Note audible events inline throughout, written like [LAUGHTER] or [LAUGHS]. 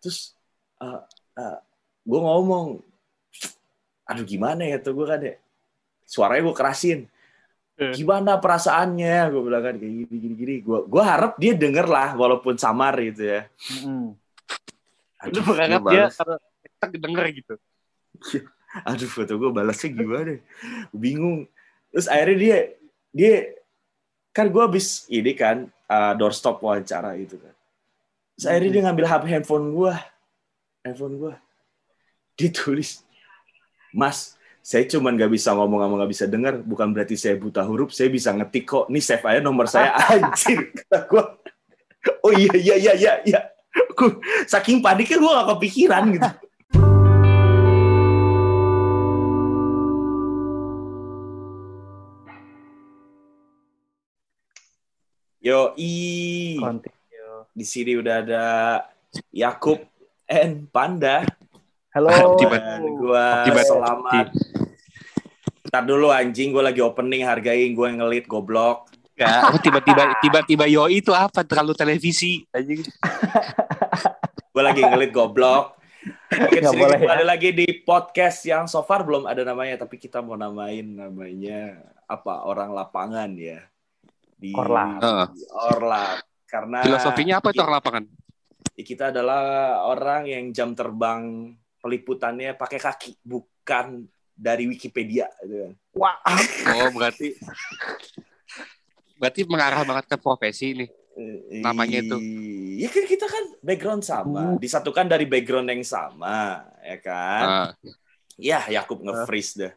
terus uh, uh, gue ngomong aduh gimana ya? Tuh gue kan ya suaranya gue kerasin. Eh. gimana perasaannya? Gue bilang kan kayak gini gini gini. Gue gue harap dia denger lah walaupun samar gitu ya. Mm-mm. Lu Aduh, berharap dia kita denger gitu. [LAUGHS] aduh foto gue balasnya gimana? Bingung. Terus akhirnya dia dia kan gue habis ini kan uh, doorstop wawancara itu kan terus akhirnya dia ngambil HP handphone gue handphone gue dia tulis mas saya cuman nggak bisa ngomong sama nggak bisa dengar bukan berarti saya buta huruf. Saya bisa ngetik kok. Nih save aja nomor saya. [LAUGHS] Anjir kata gue oh iya iya iya iya iya. Gua- saking paniknya gue gak kepikiran gitu. Yo, i Continue. Di sini udah ada Yakub and Panda. Halo. Dan gua Tiba- selamat. Ntar dulu anjing, gue lagi opening hargain gue ngelit goblok. Ya, tiba-tiba tiba-tiba Yoi itu apa terlalu televisi anjing. Gue lagi ngelit goblok. Oke, sini boleh ya. kembali lagi di podcast yang so far belum ada namanya, tapi kita mau namain namanya apa? Orang lapangan ya. Di Orlap. Heeh. di Orlap. Karena Filosofinya apa itu orang lapangan? kita adalah orang yang jam terbang peliputannya pakai kaki, bukan dari Wikipedia. gitu kan. Wah, Oh, berarti [LAUGHS] berarti mengarah banget ke profesi nih. Eh, Namanya itu. Ya kan kita kan background sama, disatukan dari background yang sama, ya kan? Ah. Ya, Yakub nge-freeze dah.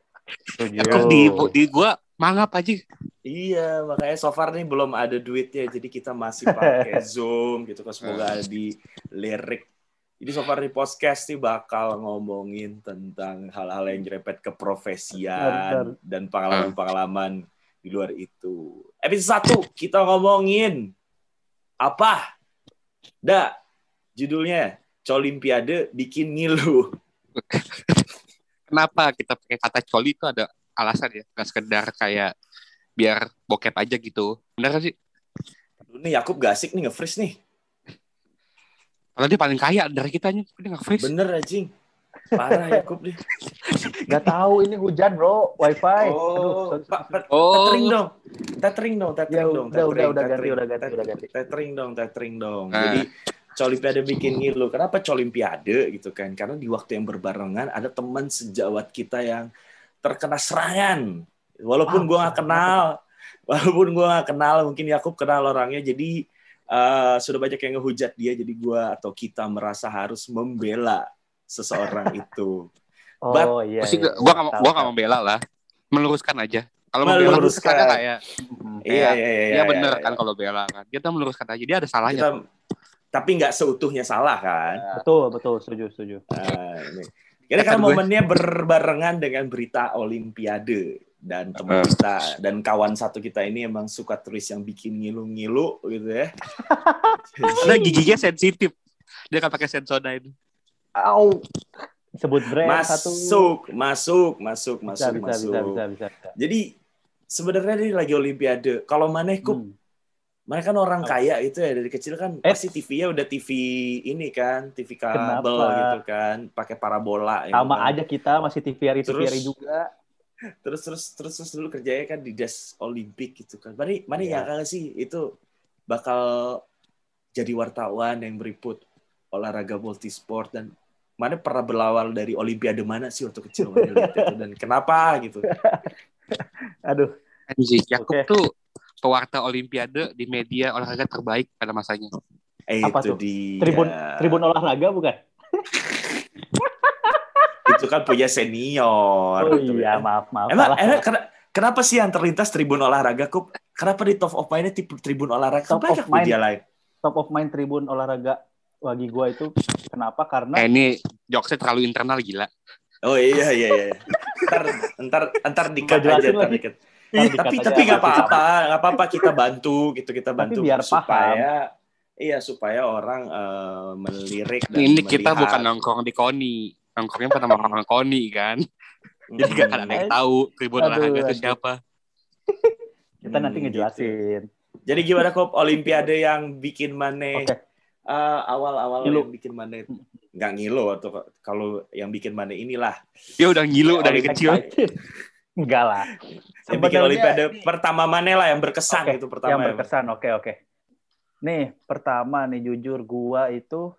setuju. Ya, kok di di gua mangap aja. Iya, makanya so far nih belum ada duitnya, jadi kita masih pakai [LAUGHS] Zoom gitu. Kan semoga ada di lirik. Jadi so far di podcast nih bakal ngomongin tentang hal-hal yang nyerempet ke profesian dan pengalaman-pengalaman di luar itu. Episode 1 kita ngomongin apa? Da, judulnya Colimpiade bikin ngilu. [LAUGHS] Kenapa kita pakai kata coli itu ada alasan ya? Gak sekedar kayak biar bokep aja gitu. Bener gak sih? Lu nih Yakub gak asik nih nge-freeze nih. Kalau dia paling kaya dari kita nya, dia nggak freeze. Bener anjing. Parah Yakub [LAUGHS] nih. Gak tahu ini hujan bro, wifi. Oh, Aduh, Oh, tethering dong. Tethering dong, tethering Ya, dong. udah, udah, udah ganti, udah ganti, udah ganti. Tethering dong, tethering dong. Nah. Jadi Colimpiade bikin ngilu. Kenapa Colimpiade gitu kan? Karena di waktu yang berbarengan ada teman sejawat kita yang terkena serangan. Walaupun Ah, gua nggak kenal, walaupun gua nggak kenal, mungkin Yakub kenal orangnya. Jadi eh, sudah banyak yang ngehujat dia. Jadi gua atau kita merasa harus membela seseorang [LAUGHS] itu. Oh iya. Pasti iya. gua gak, gua gak membela lah. Meluruskan aja. Kalau membela Meluruskan. meluruskan kayak Hmm. Iya, iya, iya. ya iya, bener iya, kan iya. kalau bela kan. Kita meluruskan aja. Dia ada salahnya. Kita, tapi nggak seutuhnya salah kan? Betul, betul, setuju, setuju. Nah, ini. Kira Kata karena gue. momennya berbarengan dengan berita Olimpiade dan teman Eh. kita dan kawan satu kita ini emang suka tulis yang bikin ngilu-ngilu gitu ya. [LAUGHS] Karena giginya sensitif. Dia kan pakai Sensodyne. Au. Sebut brand satu. masuk, masuk, masuk, Bisa, masuk, bisa, masuk. bisa, bisa, bisa, bisa. Jadi sebenarnya ini lagi Olimpiade. Kalau maneh Hmm. Maneh kan orang kaya itu ya dari kecil kan Eh. pasti TV-nya udah TV ini kan, TV kabel Kenapa? gitu kan, pakai parabola. ya Sama kan. aja kita masih TVRI TVRI Terus- juga. terus terus terus terus dulu kerjanya kan di des olimpik gitu kan mana mana Iya. ya sih itu bakal jadi wartawan yang beriput olahraga multisport dan mana pernah berawal dari olimpiade mana sih waktu kecil itu dan kenapa gitu [LAUGHS] Aduh. Anjing, Yakub Oke. tuh pewarta Olimpiade di media olahraga terbaik pada masanya. eh Apa itu tuh? dia Tribun Tribun olahraga bukan? [LAUGHS] itu kan punya senior Oh iya, kan. maaf, maaf. emang salah, emang salah. kena- kenapa sih yang terlintas tribun olahraga kup kenapa di top of mind-nya tipe tribun olahraga Top banyak of mind. media lain top of mind Tribun olahraga bagi gua itu kenapa? Karena Eh ini jokesnya terlalu internal gila. Oh iya iya iya. Ntar ntar ntar dikat aja ntar dikat. Iya, tapi tapi nggak apa-apa, nggak apa-apa kita bantu gitu kita Tapi bantu biar supaya iya supaya orang eh, melirik dan Ini kita melihat. bukan nongkrong di Koni. Nongkrongnya pada nongkrong Koni kan. Jadi gak ada yang tahu tribun Aduh, olahraga itu aduh. siapa. kita nanti Hmm, ngejelasin. Jadi gimana kok Olimpiade yang bikin Mane Oke. eh, awal-awal Ngilu. yang bikin mana nggak ngilo atau kalau yang bikin mana inilah Dia udah ngilu dari kecil. Enggak lah. Yang bikin olimpiade ini- pertama mana lah yang berkesan Oke, itu pertama yang berkesan, oke oke. Nih, pertama nih jujur gua itu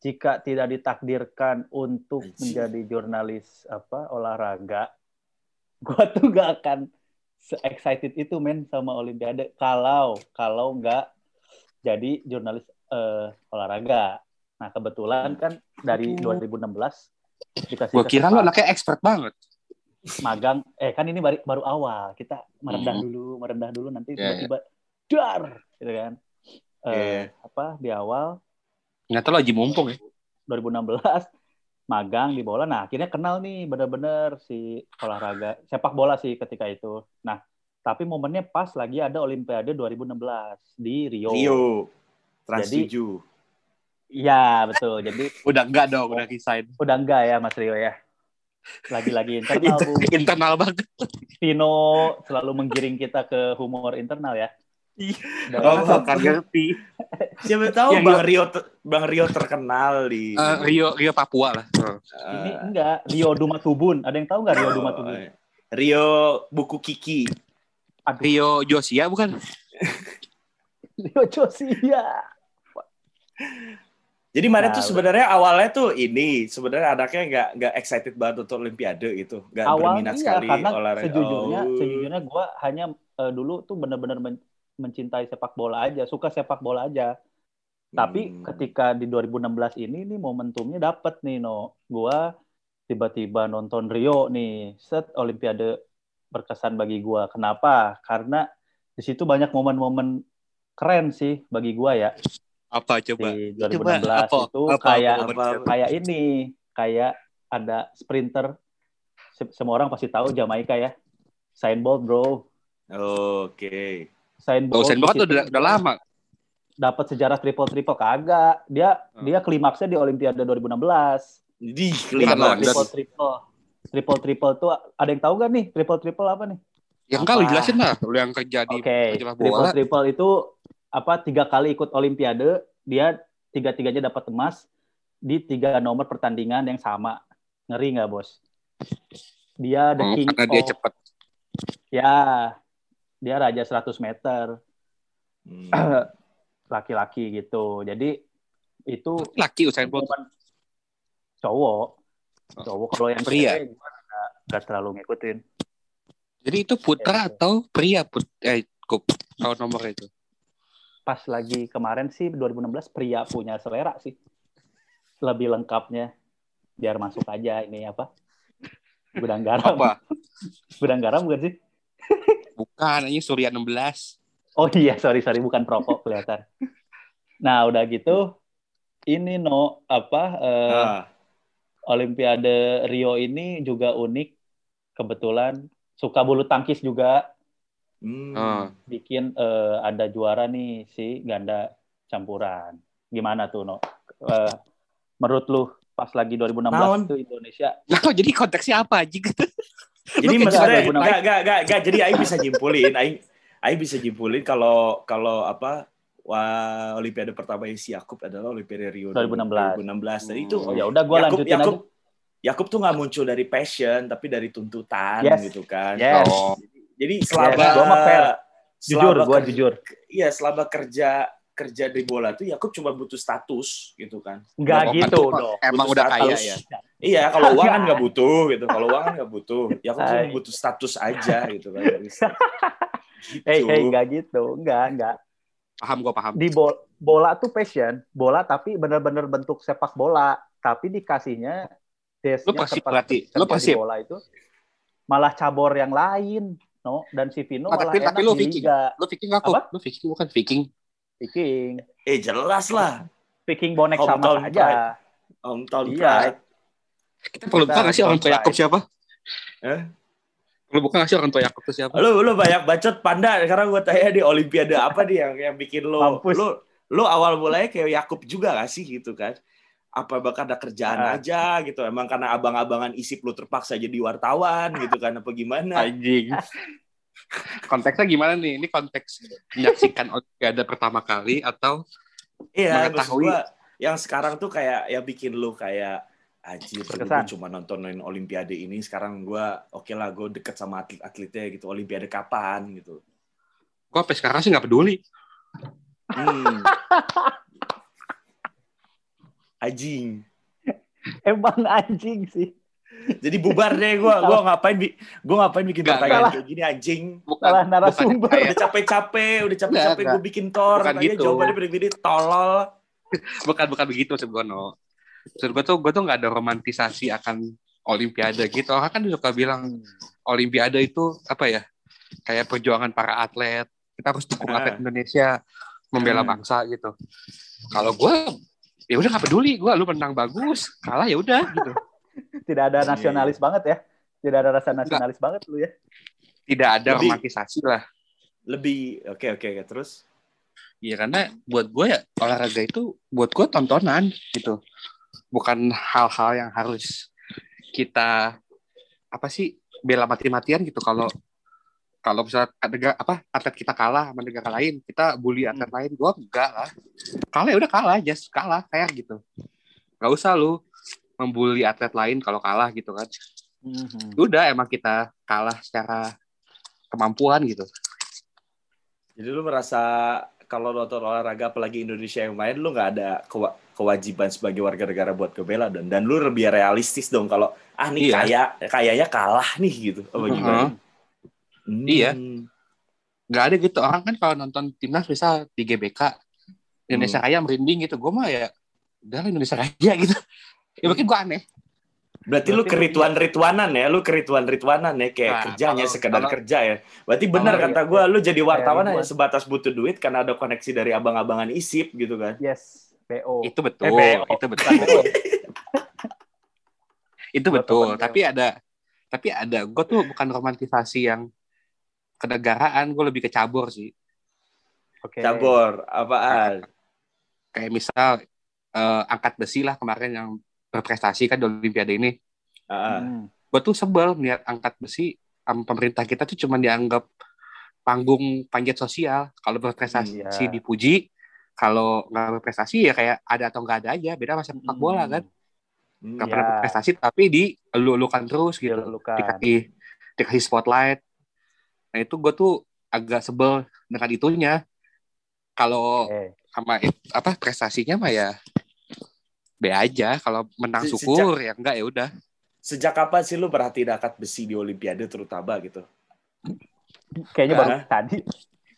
jika tidak ditakdirkan untuk Anjing. menjadi jurnalis apa olahraga, [LAUGHS] gua tuh gak akan se excited itu men sama olimpiade kalau kalau nggak jadi jurnalis eh, olahraga. Nah, kebetulan kan dari 2016 dikasih Gua kira lo anaknya expert banget. Magang eh kan ini baru, baru awal kita merendah Hmm. dulu merendah dulu nanti tiba-tiba dar gitu kan Eh, Iya. apa di awal Ternyata lo lagi mumpung ya. 2016 magang di bola nah akhirnya kenal nih bener-bener si olahraga sepak bola sih ketika itu nah tapi momennya pas lagi ada Olimpiade 2016 di Rio. Rio Trans Jadi- 7 Iya betul. Jadi [LAUGHS] Udah enggak dong, udah resign. udah enggak ya Mas Rio ya. Lagi-lagi [LAUGHS] internal Bu. Internal banget. Vino selalu menggiring kita ke humor internal ya. Dan- Oh, kan ngerti. [LAUGHS] siapa tahu Yang Bang Rio Bang Rio terkenal di Eh, Rio Rio Papua lah. Eh, Ini enggak Rio Duma Tubun. Ada yang tahu nggak Rio Duma Tubun? oh, Rio buku Kiki Aduh, Rio Josia bukan? [LAUGHS] Rio Josia. Jadi mana Nah, tuh sebenarnya awalnya tuh ini sebenarnya anaknya nggak nggak excited banget untuk Olimpiade gitu, nggak berminat iya, sekali karena olahraga. sejujurnya, Oh. sejujurnya gue hanya eh, dulu tuh benar-benar men- mencintai sepak bola aja, suka sepak bola aja. Tapi Hmm. ketika di 2016 ini nih momentumnya dapet nih no, gua tiba-tiba nonton Rio nih, set Olimpiade berkesan bagi gua. Kenapa? Karena di situ banyak momen-momen keren sih bagi gua ya Apa coba? di Coba 2016 apa? itu Apa, kayak apa, apa? kayak ini, kayak ada sprinter Se- semua orang pasti tahu Jamaika ya. Usain Bolt, bro. Oke. Gak usah di banget situ udah, udah lama. dapat sejarah triple triple kagak. Dia Hmm. dia klimaksnya di Olimpiade 2016. Di Dia Lima, dapat kelima. triple triple. Triple triple tuh ada yang tahu gak nih triple triple apa nih? Yang Apa? jelasin lah. Lu yang kerja di Oke, sepak triple bola. triple itu apa tiga kali ikut Olimpiade, dia tiga tiganya dapat emas di tiga nomor pertandingan yang sama. Ngeri nggak bos? Dia the Oh, king karena dia of- cepet. ya dia raja 100 meter Hmm. [CLEARS THROAT] laki-laki gitu. Jadi itu Laki Usain Bolt. cowok. Cowok kalau yang Pria. nggak- terlalu ngikutin. Jadi itu putra Iya. atau pria? Put eh, kok tahu nomor itu. Pas lagi kemarin sih 2016 pria punya selera sih. Lebih lengkapnya biar masuk aja ini apa? Gudang garam. Apa? [LAUGHS] Gudang garam bukan sih? Bukan, ini Surya 16. Oh iya, sorry sorry bukan perokok kelihatan. Nah, udah gitu ini no apa eh, Ah, Olimpiade Rio ini juga unik. Kebetulan suka bulu tangkis juga hmm. Ah. bikin eh, ada juara nih si ganda campuran. Gimana tuh, No? Eh, menurut lu pas lagi 2016 Naon? tuh Indonesia Nah, jadi konteksnya apa aja? [LAUGHS] Jadi maksudnya gak, gak, gak, gak, jadi Aing bisa nyimpulin, Aing, Aing bisa nyimpulin kalau kalau apa wah Olimpiade pertama yang si Yakub adalah Olimpiade Rio 2016. 2016. Jadi itu Oh, ya udah gua lanjutin Yakub, aja. Yakub tuh nggak muncul dari passion tapi dari tuntutan Yes. gitu kan. Yes. Oh, Jadi selama Yes, gua mah fair. Jujur, selama gua kerja- jujur. Iya, selama kerja kerja di bola tuh Yakub cuma butuh status gitu kan. Enggak gitu dong. Emang Butuh udah kaya status. ya. Iya, kalau uang kan nggak [LAUGHS] butuh gitu. Kalau uang kan nggak butuh. Yakub cuma butuh status aja gitu kan. Gitu. [LAUGHS] Hey, hey, enggak gitu. Enggak, enggak. Paham gua paham. Di bol- bola tuh passion, bola tapi benar-benar bentuk sepak bola, tapi dikasihnya Lu pasti berarti, lu di bola itu malah cabor yang lain, no? Dan si Vino Ah, malah tapi- enak tapi lu di Viking. liga. Lu Viking aku, Apa? lu Viking bukan Viking. Viking. Eh jelas lah. Viking bonek sama Hometown saja. Hometown Iya. pride. Kita perlu buka nggak sih orang tua Yakub siapa? Eh? Perlu buka nggak sih orang tua Yakub itu siapa? Lu lu banyak bacot panda. Sekarang gue tanya di Olimpiade apa nih yang yang bikin lo Mampus. lu lu awal mulanya kayak Yakub juga gak sih gitu kan? Apa bakal ada kerjaan Ah. aja gitu? Emang karena abang-abangan isip lu terpaksa jadi wartawan gitu kan? Apa gimana? [LAUGHS] Anjing. Konteksnya gimana nih? Ini konteks menyaksikan Olimpiade pertama kali atau Iya, Mengetahui. gua yang sekarang tuh kayak ya bikin lu kayak anjir gua cuma nontonin olimpiade ini sekarang gua oke lah gue deket sama atlet-atletnya gitu olimpiade kapan gitu Gue sampai sekarang sih nggak peduli. hmm. [LAUGHS] anjing Emang anjing sih. jadi bubar deh gua gua ngapain bi gua ngapain bikin Nggak, pertanyaan kayak gini anjing Bukan, Salah bukan narasumber. kayak- udah capek-capek udah capek-capek gue bikin tor Bukan tanya gitu. jawabannya begini tolol [LAUGHS] bukan bukan begitu maksud gue no. Maksud gue tuh gue tuh nggak ada romantisasi akan Olimpiade gitu. Orang kan suka bilang Olimpiade itu apa ya? Kayak perjuangan para atlet. Kita harus dukung atlet Indonesia membela Hmm. bangsa gitu. Kalau gue ya udah nggak peduli. Gue lu menang bagus, kalah ya udah gitu. [LAUGHS] Tidak ada Iya, nasionalis banget ya. Tidak ada rasa nasionalis banget lu ya. Tidak ada Lebih- romantisasi lah. lebih oke oke oke terus Iya karena buat gue ya olahraga itu buat gue tontonan gitu, bukan hal-hal yang harus kita apa sih bela mati-matian gitu kalau kalau misalnya negara apa atlet kita kalah sama negara lain kita bully atlet lain gue enggak lah kalah ya udah kalah aja kalah kayak gitu nggak usah lu membuli atlet lain kalau kalah gitu kan Mhm. udah emang kita kalah secara kemampuan gitu Jadi lu merasa kalau nonton olahraga apalagi Indonesia yang main lu nggak ada kewa- kewajiban sebagai warga negara buat kebela dan dan lu lebih realistis dong kalau ah nih Iya. kaya kayaknya kalah nih gitu apa Mhm. gimana? Hmm. Iya. nggak ada gitu orang kan kalau nonton timnas bisa di GBK Indonesia Raya merinding gitu gue mah ya udah Indonesia Raya gitu ya mungkin gue aneh Berarti lu Berarti lu kerituan-rituanan ya, lu kerituan-rituanan ya kayak Nah, kerjanya kalau- sekedar kalau- kerja ya. Berarti benar kata gua lu jadi wartawan Kayak hanya sebatas butuh duit karena ada koneksi dari abang-abangan ISIP gitu kan. Yes, PO. itu betul Eh, PO. itu betul itu betul tapi ada tapi ada gue tuh bukan romantisasi yang kenegaraan gue lebih ke cabur sih Oke. Cabur, apaan? kayak misal eh, angkat besi lah kemarin yang berprestasi kan di Olimpiade ini Ah, Hmm. gue tuh sebel melihat angkat besi sama pemerintah kita tuh cuma dianggap panggung panjat sosial kalau berprestasi Iya. dipuji kalau nggak berprestasi ya kayak ada atau nggak ada aja beda sama sepak bola kan Hmm. nggak Iya. pernah berprestasi tapi dilulukan terus gitu dikasih dikasih spotlight nah itu gue tuh agak sebel dengan itunya kalau Oke. sama apa prestasinya mah ya B aja kalau menang Se- syukur ya enggak ya udah Sejak kapan sih lu perhatiin angkat besi di Olimpiade terutama gitu? Kayaknya baru Hah? tadi.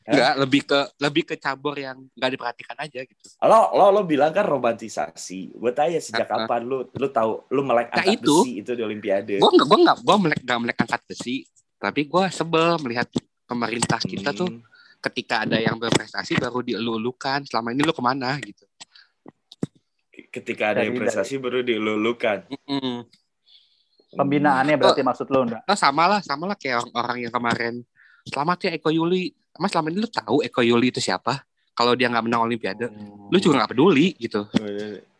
enggak lebih ke lebih ke cabur yang nggak diperhatikan aja gitu Lo lo lo bilang kan romantisasi. Gue tanya sejak Ah, ah. kapan lu lu tahu lu melek Nah, angkat itu. besi itu di Olimpiade? gue nggak gue nggak gue melek nggak melek angkat besi tapi gue sebel melihat pemerintah kita tuh Hmm. ketika ada yang berprestasi baru dielulukan selama ini lu ke mana gitu ketika ada yang Dari- prestasi baru dilulukan. Mm-mm. Pembinaannya berarti maksud lu enggak? Nah, sama lah sama lah kayak orang, orang yang kemarin selamat ya Eko Yuli mas selama ini lu tahu Eko Yuli itu siapa kalau dia nggak menang Olimpiade lu juga nggak peduli gitu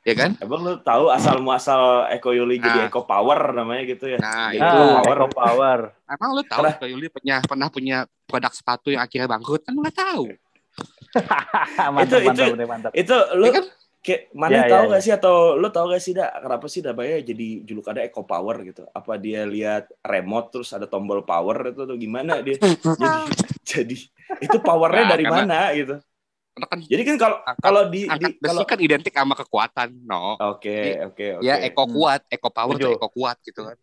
ya kan Emang lu tahu asal muasal Eko Yuli jadi Nah. Eko Power namanya gitu ya? nah Jadi itu Ah, Power. Eco Power. emang lu tahu Karena- Eko Yuli punya pernah punya produk sepatu yang akhirnya bangkrut kan lu nggak tahu mantap, [LAUGHS] Itu- mantap, itu- mantap, mantap. Itu lu Ya kan? kayak mana Ya, tahu ya, gak sih atau lu tahu gak sih dak kenapa sih namanya jadi julukannya Eco Power gitu? Apa dia lihat remote terus ada tombol power itu atau gimana dia? [LAUGHS] jadi jadi itu powernya Nah, dari karena- mana gitu? Karena kan Jadi kan kalau Angkat- kalau di, di angkat kalau kan identik sama kekuatan no. Oke, oke, oke. ya Eko Hmm. kuat Eko power tuh Setuju. Eko kuat gitu kan.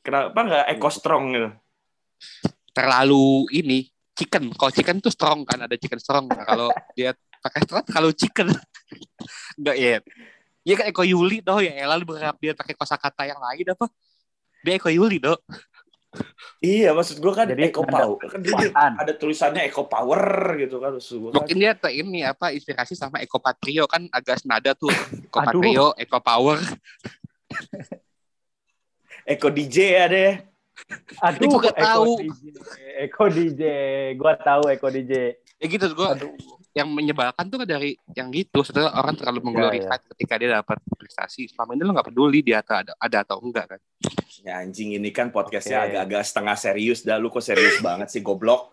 Kenapa nggak Eko Strong gitu? terlalu ini chicken. Kalau chicken tuh strong kan ada chicken strong. Nah, kalau [LAUGHS] dia pakai strong kalau chicken. [LAUGHS] Enggak ya ya kan Eko Yuli doh. Ya elah lu berharap dia pakai kosakata yang lain apa? Dia Eko Yuli doh Iya, maksud gua kan Jadi Eco ada Power. Kan dia ada tulisannya Eco Power gitu kan maksud gua kan. mungkin dia tuh ini apa inspirasi sama Eko Patrio kan agak senada tuh Eko Aduh. Patrio Eko Power [LAUGHS] Eko DJ ada ya. Aduh, Eko tahu. DJ. Eko DJ. Gua tahu Eko DJ. Ya gitu gue yang menyebalkan tuh kan dari yang gitu setelah orang terlalu mengglorikan ketika dia dapat prestasi selama ini lo nggak peduli dia ada ada atau enggak kan Ya anjing ini kan podcastnya Oke. agak-agak setengah serius dah. Lu kok serius [LAUGHS] banget sih goblok.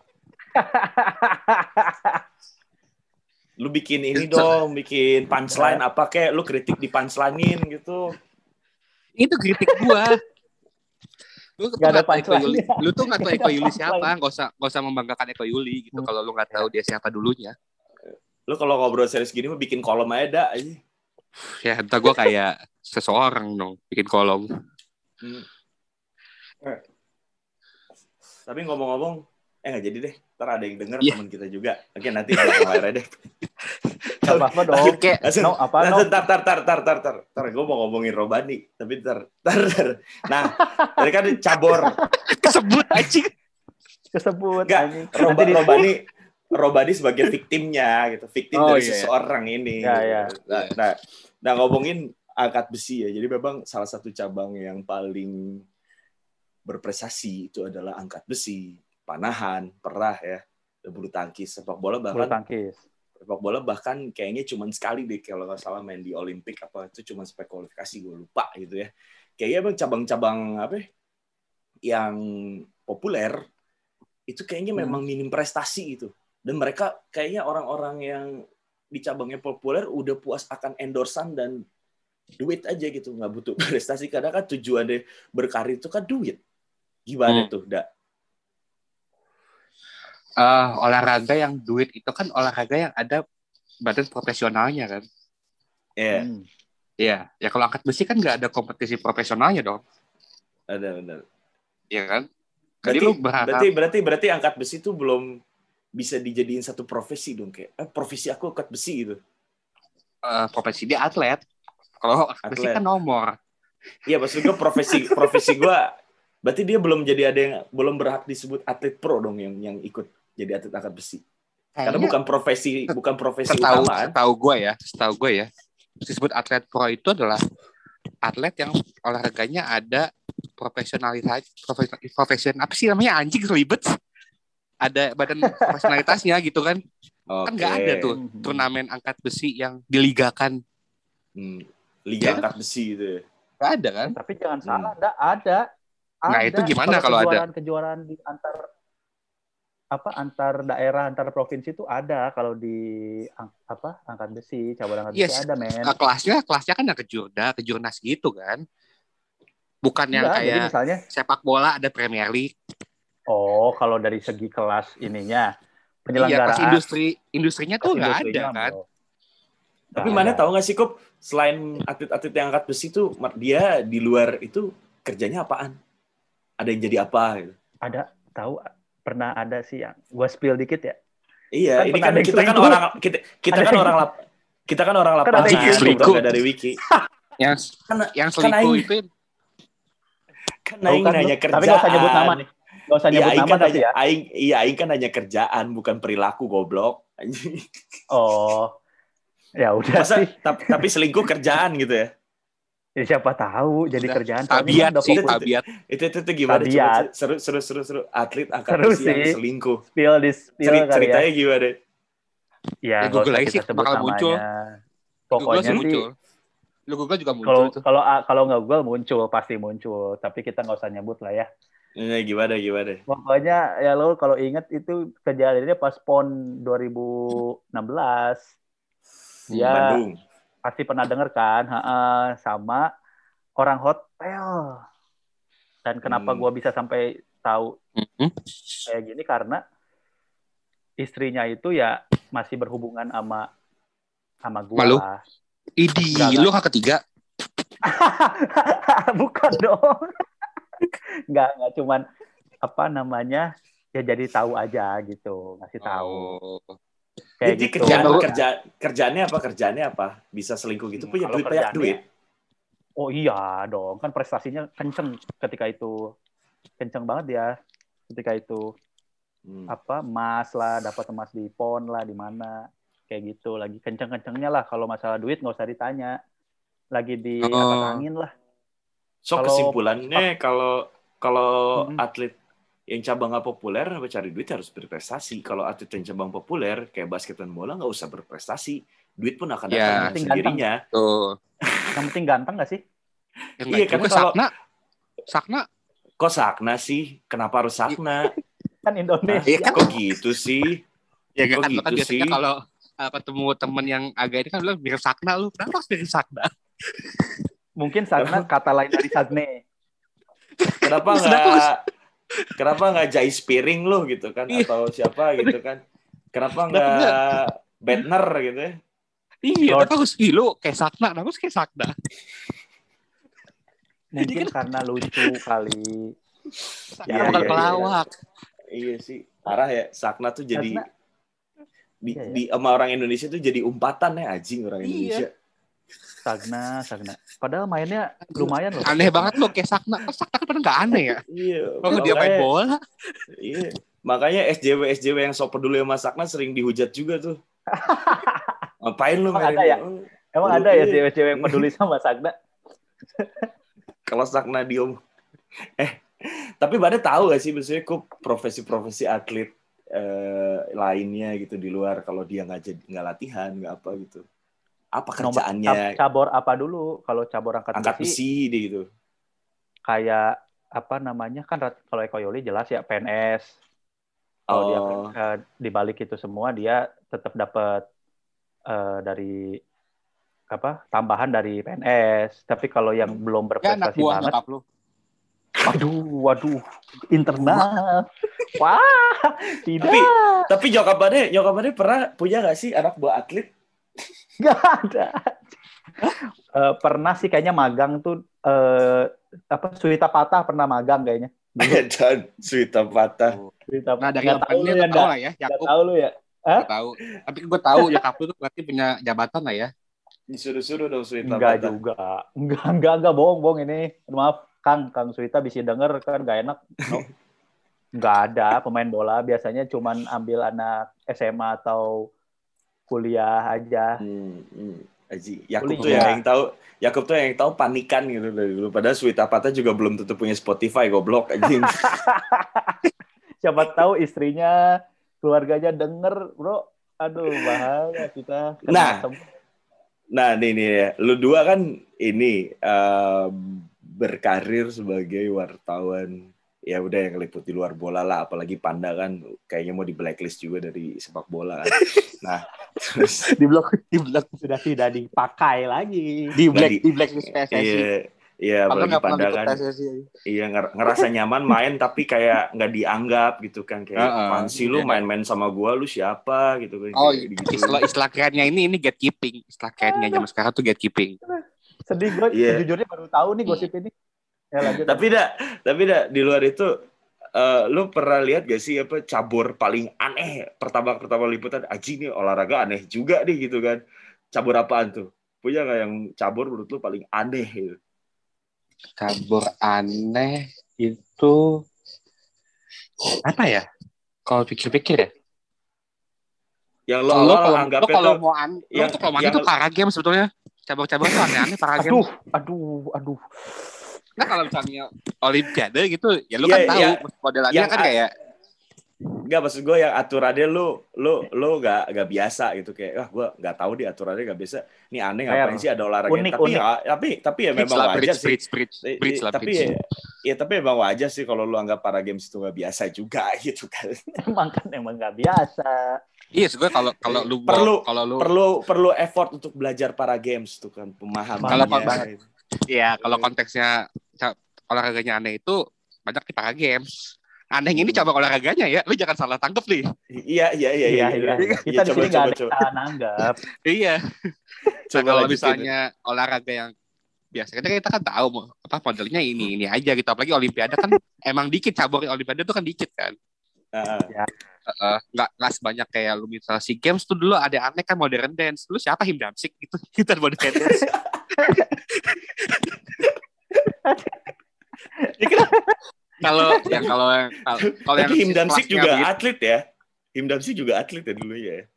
[LAUGHS] lu bikin ini dong, bikin punchline apa kayak lu kritik di punchline gitu. Itu kritik gua. [LAUGHS] Lu tuh Nggak tahu Eko. Yuli, lu tuh nggak tahu Eko Yuli siapa, nggak usah nggak usah membanggakan Eko Yuli gitu. Hmm. Kalau lu nggak tahu dia siapa dulunya, Lu kalau ngobrol serius gini mah bikin kolom aja dah aja. ya entah gua kayak seseorang dong bikin kolom. Hmm. Eh. Tapi ngomong-ngomong, eh nggak jadi deh. Ntar ada yang denger Iya. teman kita juga. Oke nanti layar deh. [LAUGHS] Gak apa-apa dong. Kayak No, apa no? Tar, tar, tar, tar, tar, tar, tar. Gue mau ngomongin Robani, tapi tar, tar, tar. Nah, tadi kan cabor. [LAUGHS] kesebut anjing. Kesebut. Anjing. Roba, Robani, [LAUGHS] Robani sebagai viktimnya, gitu. Viktim Oh, dari iya, iya. seseorang ini. Ya, ya. Nah, nah, nah, ngomongin angkat besi ya. Jadi memang salah satu cabang yang paling berprestasi itu adalah angkat besi, panahan, perah ya, bulu tangkis, sepak bola bulu bahkan tangkis. Sepak bola bahkan kayaknya cuma sekali deh kalau nggak salah main di Olimpik apa itu cuma sampai kualifikasi gue lupa gitu ya. Kayaknya emang cabang-cabang apa ya, yang populer itu kayaknya Hmm. memang minim prestasi itu dan mereka kayaknya orang-orang yang di cabangnya populer udah puas akan endorsan dan duit aja gitu nggak butuh [LAUGHS] prestasi. Karena kan tujuannya berkarir itu kan duit. Gimana Hmm. tuh dak Eh, olahraga yang duit itu kan olahraga yang ada badan profesionalnya kan. ya Hmm. Iya, ya kalau angkat besi kan nggak ada kompetisi profesionalnya dong, ada benar Iya kan? Jadi berarti, lu berharap berarti berarti berarti angkat besi itu belum bisa dijadiin satu profesi dong kayak eh, profesi aku angkat besi gitu eh, profesi dia atlet. Kalau angkat besi Atlet. kan nomor. iya maksud gue profesi [LAUGHS] profesi gue berarti dia belum jadi ada yang belum berhak disebut atlet pro dong yang yang ikut jadi atlet angkat besi karena Kayaknya bukan profesi bukan profesi setahu utama kan setahu gue ya, setahu gue ya, disebut atlet pro itu adalah atlet yang olahraganya ada profesionalitas profesion, profesion apa sih namanya anjing ribet ada badan profesionalitasnya gitu kan kan nggak Oke. ada tuh turnamen angkat besi yang diligakan Hmm, liga Ya. angkat besi gitu ya. nggak ada kan Tapi jangan Hmm. salah, enggak ada. Nah, Ada. itu gimana kalau ada? kejuaraan-kejuaraan di antar apa antar daerah antar provinsi itu ada kalau di ang- apa angkat besi cabang angkat Yes. besi ada men kelasnya kelasnya kan yang kejurda kejurnas gitu kan bukan yang Enggak, kayak misalnya sepak bola ada Premier League oh kalau dari segi kelas ininya iya penyelenggaraan pas industri industrinya tuh nggak ada kan bro. Tapi mana ada. tahu nggak sih Kup, selain atlet-atlet yang angkat besi tuh dia di luar itu kerjanya apaan? Ada yang jadi apa gitu. ada tahu pernah ada sih yang gua spill dikit ya Iya, Kan ini kan kita kan orang kita kita Ada kan yang- orang lap kita kan orang Kan ada lapangan bukan selingkuh. dari wiki. yang Kan yang kan selingkuh aing- itu kan aing kan, nanya kerjaan. tapi nggak usah nyebut nama nih nggak usah Iya, nyebut aing nama kan tapi nanya, ya aing iya aing kan nanya kerjaan bukan perilaku goblok. Anjing. oh ya udah Masa sih tap- tapi selingkuh kerjaan gitu ya? Ya, siapa tahu jadi kerjaan tabiat kan sih tabiat Itu itu, itu gimana coba Tabiat. seru seru seru seru atlet angkat Seru besi yang sih. selingkuh. spill di spill Ceri- kali ya ceritanya gimana? Ya, Ya, Google aja sih, bakal namanya. muncul. Pokoknya sih sih, muncul lu Google juga muncul kalau tuh kalau kalau nggak Google muncul pasti muncul, tapi kita nggak usah nyebut lah ya. Ini gimana gimana? Pokoknya ya lo kalau inget itu kejadiannya pas PON 2016, Ya. Bandung. Pasti pernah denger kan? Ha-ha, sama orang hotel. Dan kenapa Hmm. gua bisa sampai tahu Mhm. kayak gini karena istrinya itu ya masih berhubungan sama sama gua Malu? Idi, lu kakak ketiga [LAUGHS] Bukan dong. [LAUGHS] Nggak, nggak cuman apa namanya ya jadi tahu aja gitu, ngasih tahu. Oh. Kayak Jadi gitu. kerjaan Ya, kerja kerjaannya apa kerjaannya apa? Bisa selingkuh gitu Hmm, punya duit banyak duit. Oh iya dong, kan prestasinya kenceng ketika itu. Kenceng banget ya ketika itu. Hmm. Apa emas lah, dapat emas di PON lah, di mana. Kayak gitu, lagi kenceng-kencengnya lah. Kalau masalah duit nggak usah ditanya. Lagi di Oh. atas angin lah. So Kalau- kesimpulannya kalau kalau Mm-mm. atlet yang cabang nggak populer apa cari duit harus berprestasi. Kalau atlet yang cabang populer kayak basket dan bola nggak usah berprestasi. Duit pun akan Ya. datang dengan Penting sendirinya. Tuh. Yang penting ganteng nggak sih? Ya, Iya, enggak karena kalau- Sakna. Sakna. Kok Sakna sih? Kenapa harus Sakna? [LAUGHS] Kan? Indonesia. Iya kan? Kok gitu sih? Ya Kok kan, lo kan gitu biasanya sih? kalau uh, ketemu temen yang agak ini kan bilang mirip Sakna lu. Kenapa harus mirip Sakna? Mungkin Sagna kata lain dari Sagne. Kenapa Kenapa nggak kenapa nggak Jais Piring lu gitu kan Iya. atau siapa gitu kan? Kenapa nggak Bedner gitu ya? Iya, harus ih, lu kayak Sakna, kenapa harus kayak Sakna? Mungkin karena lucu kali. Sakna Iya, bukan iya, pelawak. Iya sih, parah ya. Sakna tuh jadi Sakna. di, Iya, iya. di sama orang Indonesia tuh jadi umpatan ya anjing orang Iya. Indonesia. Sagna, Sagna. Padahal mainnya lumayan loh. Aneh banget lu kayak Sakna. Kok Sakna kan nggak aneh ya? Iya. Kalau dia main bola. Iya. Makanya SJW SJW yang sok peduli sama Sakna sering dihujat juga tuh. [LAUGHS] Ngapain lu main? ada ya? Emang Iya. ada ya cewek-cewek yang peduli [LAUGHS] sama Sagna? Kalau Sakna diom. [LAUGHS] Eh, tapi pada tahu gak sih maksudnya kok profesi-profesi atlet eh, lainnya gitu di luar kalau dia nggak jadi nggak latihan nggak apa gitu. Apa Nomor kerjaannya? cab- cabur apa dulu? Kalau cabur angkat, angkat besi, besi dia gitu. kayak apa namanya kan kalau Eko Yuli jelas ya PNS. Kalau dia Oh. eh, di balik itu semua dia tetap dapat eh, dari apa tambahan dari PNS. Tapi kalau yang belum Ya anak berprestasi buah banget, lu. waduh, waduh, internal. Wah, tidak, Tapi tapi nyokapannya nyokapannya pernah punya nggak sih anak buah atlet? [LAUGHS] nggak ada. Eh, pernah sih kayaknya magang tuh eh, apa Suwita Patah pernah magang kayaknya. [LAUGHS] Dan Suita patah. Suwita Nah dari Nggak tahu openingnya lu ya, tahu nggak- lah ya. Yakub tahu lu ya. gue tahu. Tapi gue tahu [LAUGHS] nyokap lu tuh berarti punya jabatan lah ya. Disuruh-suruh dong Suita Enggak patah. juga. Enggak, enggak, enggak bohong, bohong ini. Maaf, Kang, Kang Suwita bisa denger kan gak enak. No. Enggak ada pemain bola, biasanya cuman ambil anak SMA atau kuliah aja. Hmm, hmm. Aji, Yakub Kuliah. tuh yang, yang tahu, Yakub tuh yang tahu panikan gitu dari dulu. Padahal Suita Patah juga belum tentu punya Spotify, goblok anjing. [LAUGHS] Siapa tahu istrinya, keluarganya denger, bro. Aduh, bahaya kita. Nah. nah, nih nih ya. Lu dua kan ini eh, berkarir sebagai wartawan. Ya udah yang liput di luar bola lah, apalagi Panda kan kayaknya mau di blacklist juga dari sepak bola kan. [LAUGHS] Nah, terus [LAUGHS] di blok di blok sudah tidak dipakai lagi. Di black- black di blacklist PSSI. iya iya apalagi Panda kan iya nger- ngerasa nyaman main tapi kayak nggak dianggap gitu kan kayak Heeh. apaan sih lu Iya. main-main sama gua lu siapa gitu kan Oh, gitu. istilah istilah kerennya ini ini gatekeeping. Istilah kerennya zaman sekarang tuh gatekeeping. Sedih gue, Iya. sejujurnya baru tahu nih gosip ini. Ya lanjut. tapi dah tapi dah di luar itu eh, lu pernah lihat gak sih apa cabur paling aneh pertama pertama liputan aji nih olahraga aneh juga nih gitu kan cabur apaan tuh punya nggak yang cabur menurut lu paling aneh gitu Kabur aneh itu apa ya? Kalau pikir-pikir ya. yang Lo awal kalau anggapnya lo kalau mau an, lo yang- tuh kalau yang- itu para game sebetulnya. Cabang-cabang tuh aneh-aneh para game. Aduh, aduh, aduh. Nah kalau misalnya Olimpiade gitu, ya lu Iya, kan tahu iya. modelannya Yang kan kayak Enggak maksud gue yang aturannya lu lu lu gak, gak biasa gitu kayak wah gue nggak tahu di aturannya gak biasa ini aneh ngapain sih ada olahraga Unik, tapi unik. ya tapi tapi ya memang lah, wajar bridge, sih bridge, bridge, bridge lah, tapi bridge. ya, ya tapi memang wajar sih kalau lu anggap para games itu nggak biasa juga [LAUGHS] gitu kan Emang kan emang nggak biasa. Iya, sebenarnya kalau kalau lu Perlu- kalau lu perlu perlu effort untuk belajar para games tuh kan pemahamannya Kalau banget. Iya, kalau konteksnya olahraganya aneh itu banyak di para games. Aneh ini Hmm. cabang olahraganya ya, lu jangan salah tangkep nih. iya iya iya Iya, iya. iya Kita di coba sini nggak coba ada coba yang nanggap. [LAUGHS] Iya. [LAUGHS] Nah, coba kalau lanjutin. misalnya olahraga yang biasa kita kita kan tahu apa modelnya ini ini aja gitu. Apalagi olimpiade kan [LAUGHS] emang dikit cabur olimpiade itu kan dikit kan. Ah, Heeh, nggak nggak sebanyak kayak lu misalnya si games tuh dulu ada aneh kan modern dance. Lu siapa Him Damsik gitu? Kita [LAUGHS] modern dance. [LAUGHS] Ya kan? kalau yang kalau yang kalau yang Him Damsik juga begitu, atlet ya Him Damsik juga atlet ya dulu ya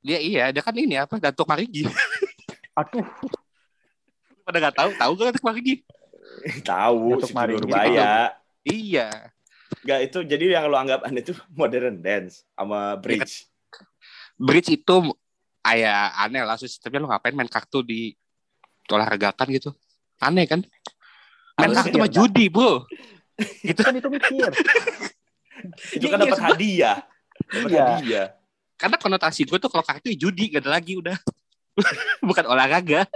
dia iya dia kan ini apa Datuk Marigi Aduh, pada nggak tahu tahu gak Datuk Marigi tahu Datuk si Marigi. Nurbaya iya Enggak itu jadi yang lo anggap aneh itu [LAUGHS] modern dance sama bridge. bridge itu ayah aneh lah sistemnya lu ngapain main kartu di olahragakan gitu aneh kan main Harusnya kartu mah ya, judi bro [LAUGHS] gitu kan itu mikir. [LAUGHS] Itu Iya, kan iya, dapat hadiah. Dapat Iya. hadiah. karena konotasi gue tuh kalau kartu ya judi gak ada lagi udah bukan olahraga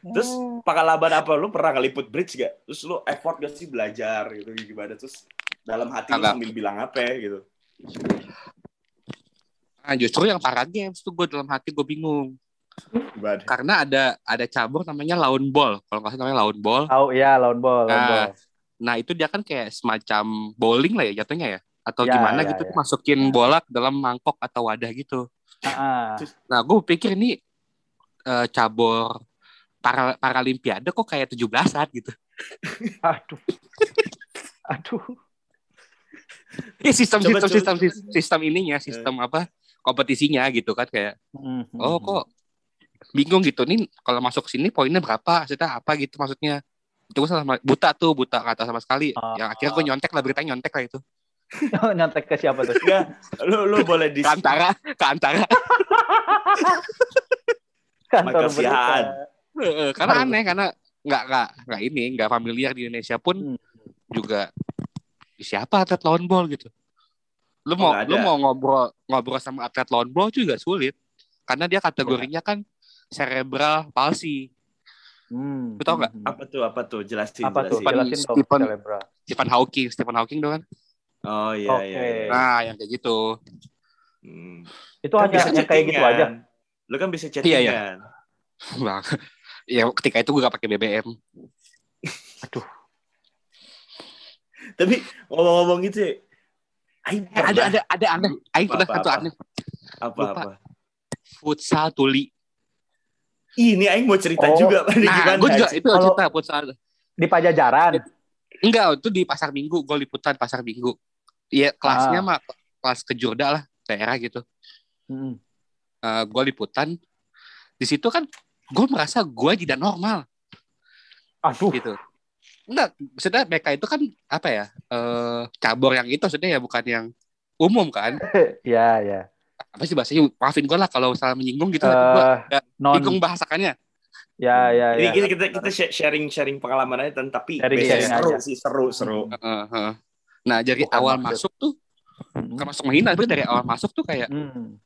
Terus pengalaman apa lu pernah ngeliput bridge gak? Terus lu effort gak sih belajar gitu gimana? Terus dalam hati lu Agak. sambil bilang apa ya, gitu? nah, justru yang para games tuh gue dalam hati gue bingung Gimana? karena ada ada cabur namanya lawn ball kalau nggak salah namanya lawn ball Oh iya, lawan ball, Nah, ball. nah itu dia kan kayak semacam bowling lah ya jatuhnya ya atau Ya, gimana ya, gitu ya. masukin bola ke dalam mangkok atau wadah gitu Ah, nah gue pikir ini eh, cabur para paralimpiade kok kayak 17-an gitu [LAUGHS] aduh. Aduh. [LAUGHS] Ini sistem Coba, sistem, coba. sistem sistem ininya, sistem apa kompetisinya gitu kan kayak Mhm. oh kok bingung gitu nih kalau masuk sini poinnya berapa, maksudnya apa gitu maksudnya. Itu gua sama buta tuh, buta kata sama sekali. Oh. Yang akhirnya gue nyontek lah beritanya nyontek lah itu. [LAUGHS] Nyontek ke siapa tuh? Enggak, lu lu boleh di Ke antara, ke antara. [LAUGHS] Kantor berita. Karena aneh karena nggak nggak nggak ini nggak familiar di Indonesia pun Hmm. juga siapa atlet lawn ball gitu. Lu Oh, mau nggak lu mau ngobrol ngobrol sama atlet lawn ball juga sulit karena dia kategorinya kan cerebral palsy. Hmm. Lu tau nggak? Hmm. apa tuh? Apa tuh? Jelasin, Apa tuh? jelasin. Jelasin dong, Stephen- cerebral. Stephen Hawking, Stephen Hawking dong kan. Oh iya Oke. iya. iya. Nah, yang kayak gitu. Hmm. Itu Kan hanya bisa hanya kayak gitu aja. Lu kan bisa Iya, chattingan. iya. [LAUGHS] Bang. ya ketika itu gue gak pakai BBM. Tapi ngomong-ngomong gitu ya, Aing Eh, ada pernah- ada ada aneh. Aing pernah apa, satu apa? aneh. apa lupa. apa. Futsal tuli. Ini Aing mau cerita Oh, juga. Nah, gimana? gue juga itu Kalau- cerita futsal. Di Pajajaran. Enggak, itu di pasar minggu. Gue liputan pasar minggu. Iya, kelasnya Ah. mah kelas kejurda lah, daerah gitu. Hmm. Eh gue liputan. Di situ kan gue merasa gue tidak normal Aduh. gitu. Enggak, maksudnya mereka itu kan apa ya? Eh cabur yang itu maksudnya ya bukan yang umum kan. [LAUGHS] Ya, ya. Apa sih bahasanya? Maafin gue lah kalau salah menyinggung gitu. gue Eh, non bingung bahasakannya. ya ya Ini ya. kita kita kita sharing sharing pengalaman aja tapi Sharing- sharing seru aja. sih seru seru. Heeh, heeh. Nah dari Bukan awal maksud. masuk tuh bukan masuk menghina, tapi dari awal masuk tuh kayak Hmm.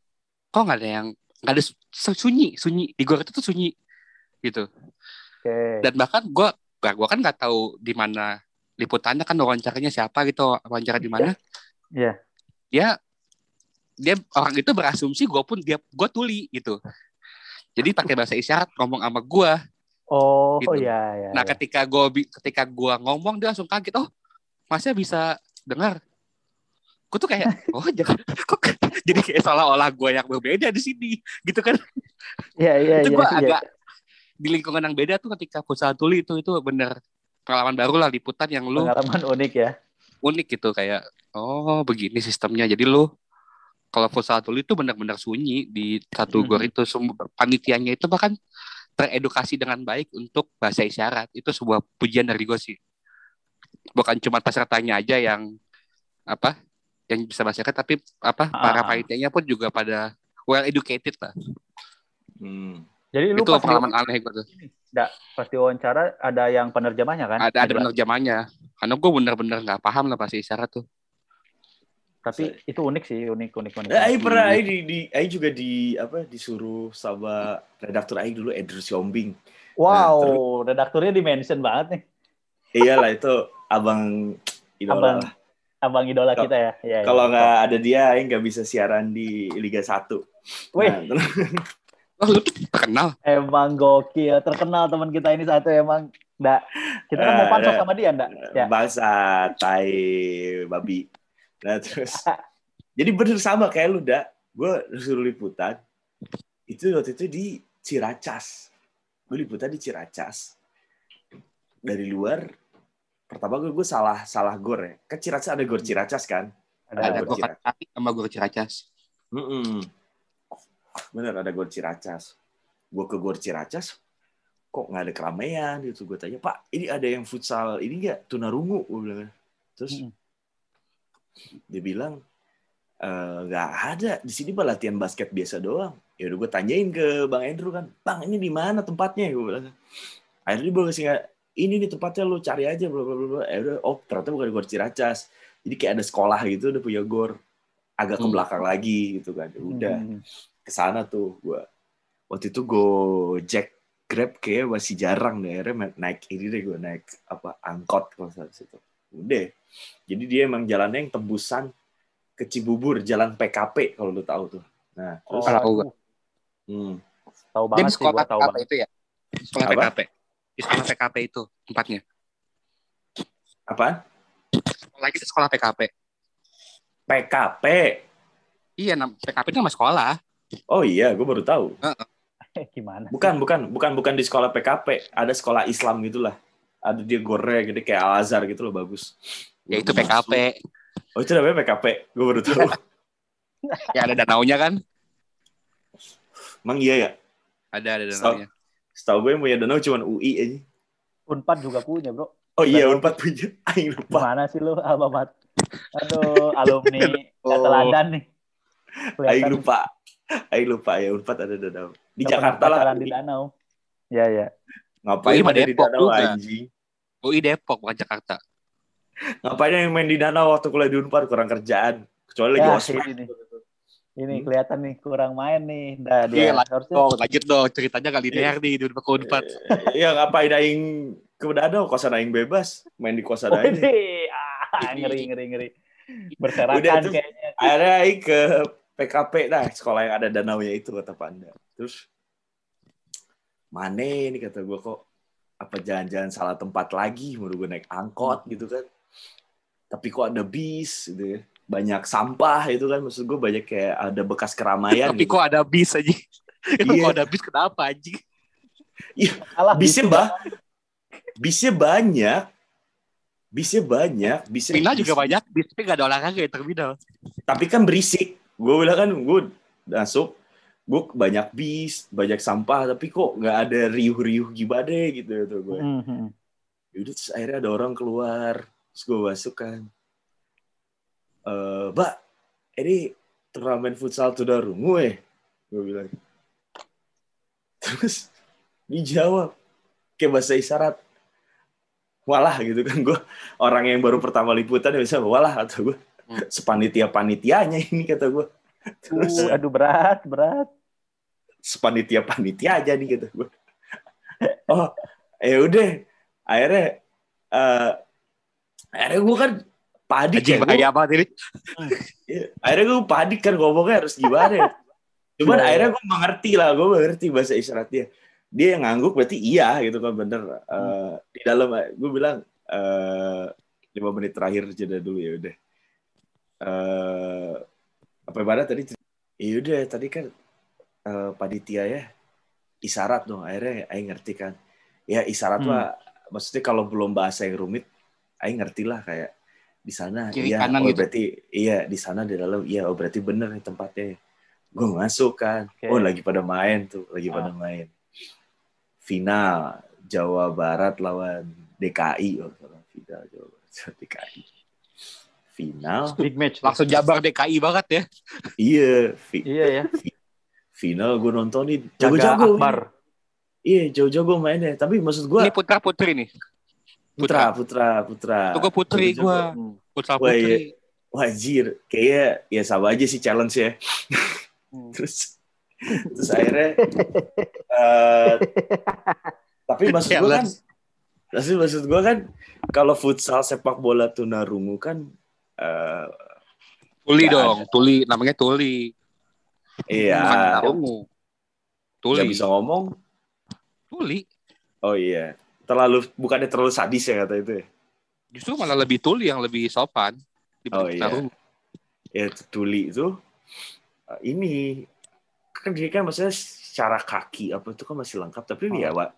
kok nggak ada yang nggak ada su- sunyi sunyi di gor itu tuh sunyi gitu. Oke. Dan bahkan gue gue kan nggak tahu di mana liputannya kan wawancaranya siapa gitu wawancara di mana. Iya. Dia dia orang itu berasumsi gue pun dia gue tuli gitu. Jadi pakai bahasa isyarat ngomong sama gue. Oh, Gitu. ya ya. Nah ya. ketika gue ketika gua ngomong dia langsung kaget oh masnya bisa dengar. Gue tuh kayak [LAUGHS] oh jangan kok [LAUGHS] jadi kayak seolah-olah gue yang berbeda di sini gitu kan. Iya, iya, itu iya. gue iya. agak di lingkungan yang beda tuh ketika futsal tuli itu itu bener pengalaman baru lah liputan yang lu pengalaman unik ya. unik gitu kayak oh begini sistemnya jadi lu kalau futsal tuli itu benar-benar sunyi di satu Mhm. gor itu Sem- panitianya itu bahkan teredukasi dengan baik untuk bahasa isyarat itu sebuah pujian dari gue sih bukan cuma pesertanya aja yang apa yang bisa bahasa isyarat tapi apa para Ah. panitianya pun juga pada well educated lah Hmm. Jadi lu itu pas pengalaman di, aneh gue tuh pas diwawancara ada yang penerjemahnya kan? ada ada penerjemahnya karena gue bener-bener nggak paham lah bahasa isyarat tuh Tapi itu unik sih, unik unik unik. Nah, pernah Aing di, di Aing juga di apa disuruh sama redaktur Aing dulu Edru Siombing. Wow, Nah, redakturnya dimention banget nih. Iyalah itu abang [LAUGHS] idola Abang lah. abang idola Kalau- kita ya. ya ya. Kalau nggak ada dia Aing nggak bisa siaran di Liga 1. Wih, Nah, [LAUGHS] terus- lu tuh terkenal emang gokil, terkenal teman kita ini satu emang. Nggak, kita kan mau Eh, pansos sama dia, nggak? Ya. Bangsa, tai, babi. Nah terus, [LAUGHS] jadi bener sama kayak lu, dak. Gue suruh liputan, itu waktu itu di Ciracas. Gue liputan di Ciracas. Dari luar, pertama gue, gue salah salah gor ya. Kan Ciracas ada gor Ciracas kan? Ada, ada gor Ciracas. sama gue ciracas Mm-mm. Bener ada gor Ciracas. Gue ke gor Ciracas, kok nggak ada keramaian gitu. Gue tanya, Pak, ini ada yang futsal ini nggak? Tunarungu, gue bilang. Terus Mm-mm. dia bilang "Eh, nggak ada di sini mah latihan basket biasa doang. Ya udah gue tanyain ke Bang Andrew kan, Bang ini di mana tempatnya? Gue bilang. Akhirnya dia bilang sih ini nih tempatnya lu cari aja bla bla bla. bla." Ya udah, oh ternyata bukan di gor Ciracas. Jadi kayak ada sekolah gitu udah punya gor. agak ke Hmm. belakang lagi gitu kan. Ya Udah Hmm. Ke sana tuh gua. Waktu itu Gojek Grab kayak masih jarang deh. Akhirnya naik ini deh gue naik apa angkot kalau saat situ. Udah. Jadi dia emang jalannya yang tembusan ke Cibubur, jalan PKP kalau lu tahu tuh. Nah, Oh, terus gua. hmm, tahu banget di sih, gua tahu banget. itu ya? Sekolah Apa? PKP. Di sekolah PKP itu tempatnya. apaan? Sekolah kita sekolah PKP. PKP. Iya, PKP itu nama sekolah. Oh iya, gue baru tahu. [LAUGHS] Gimana? Bukan, bukan, bukan, bukan di sekolah PKP. Ada sekolah Islam gitulah. Ada dia gore gede kayak Al Azhar gitu loh bagus. Ya itu PKP. Oh itu namanya PKP. Gue baru tahu. [LAUGHS] Ya ada danaunya kan? Emang iya ya. Ada ada danaunya. setahu gue yang punya danau cuma UI aja. Unpad juga punya, Bro. Oh iya. Unpad punya. [LAUGHS] Aing lupa. Gimana sih lu, Alma Mat? Aduh, alumni Oh. teladan nih. Aing lupa. Aing lupa ya Unpad ada danau. Di Jakarta lah. di danau. Ya, ya. Ngapain ada di Depok danau juga. anjing? UI Depok bukan Jakarta. Ngapain yang main di danau waktu kuliah di Unpad kurang kerjaan. Kecuali lagi Ya, ospek. ini. Ini Hmm. kelihatan nih kurang main nih. Dah Iya, dia lanjut harusnya dong, lanjut dong. Ceritanya gak linear nih di Unpad Unpad. Iya ngapain aing ke danau kosan aing bebas main di kosan Oh, aing. ini. Ah, ngeri ngeri ngeri. Berserakan kayaknya. akhirnya aing ke PKP dah sekolah yang ada danaunya itu kata Panda terus mana ini kata gue kok apa jangan-jangan salah tempat lagi mau gue naik angkot gitu kan tapi kok ada bis gitu ya banyak sampah itu kan maksud gue banyak kayak ada bekas keramaian Tapi gitu. kok ada bis aja? [LAUGHS] Iya. kok ada bis kenapa anjing? Salah bisnya gitu. bah bisnya banyak bisnya banyak bisnya juga bis- banyak bis, tapi gak ada olahraga ya terminal. tapi kan berisik gue bilang kan gue masuk gue banyak bis banyak sampah tapi kok nggak ada riuh-riuh gimana gitu tuh gue Mhm. Yaudah, terus akhirnya ada orang keluar terus gue masuk kan. Eh mbak ini turnamen futsal Tunarungu eh gue bilang. Terus dijawab kayak bahasa isyarat walah gitu kan. Gue orang yang baru pertama liputan ya bisa walah atau gue Hmm. sepanitia panitianya ini kata gue terus Uh, aduh berat, berat. sepanitia panitia aja nih kata gue oh ya udah akhirnya eh akhirnya gue kan panik Anjing ya gua- banget ini. Iya, akhirnya gue panik kan ngomongnya harus gimana ya. Cuman Iya. akhirnya gue mengerti lah, gue mengerti bahasa isyarat dia. Dia yang ngangguk berarti iya gitu kan bener. Eh, di dalam gue bilang eh lima menit terakhir jeda dulu ya udah. Eh apa ibarat tadi? Ya udah tadi kan eh, panitia ya isyarat dong. Akhirnya Aing ngerti kan. Ya isyarat Hmm. mah maksudnya kalau belum bahasa yang rumit, Aing ngerti lah kayak di sana Kiri iya kanan oh, gitu. berarti iya di sana di dalam iya oh berarti bener nih tempatnya gue masuk kan Oke. oh lagi pada main tuh lagi pada Ah. main final Jawa Barat lawan DKI oh final Jawa Barat [LAUGHS] DKI final Big match. Langsung Jabar DKI banget ya. iya fi- Iya ya. final gue nontonin Jaga jago-jago Akbar. iya jago-jago mainnya tapi maksud gue Ini putra putri nih. putra putra putra Tuh gue putri gue. Hmm. Putra Wah, iya. putri. wajir kayaknya ya sama aja sih challenge ya [LAUGHS] Hmm. terus terus akhirnya eh, tapi maksud gue kan maksud maksud gue kan kalau futsal sepak bola tunarungu kan eh, Tuli dong, Tuli. Namanya Tuli. Bukan iya nggak Tuli. bisa ngomong Tuli. oh iya terlalu bukannya terlalu sadis ya kata itu ya Justru malah lebih Tuli yang lebih sopan. Oh, iya. Ya tuli itu eh, ini kan dia kan maksudnya secara kaki apa itu kan masih lengkap tapi Oh. ya wa-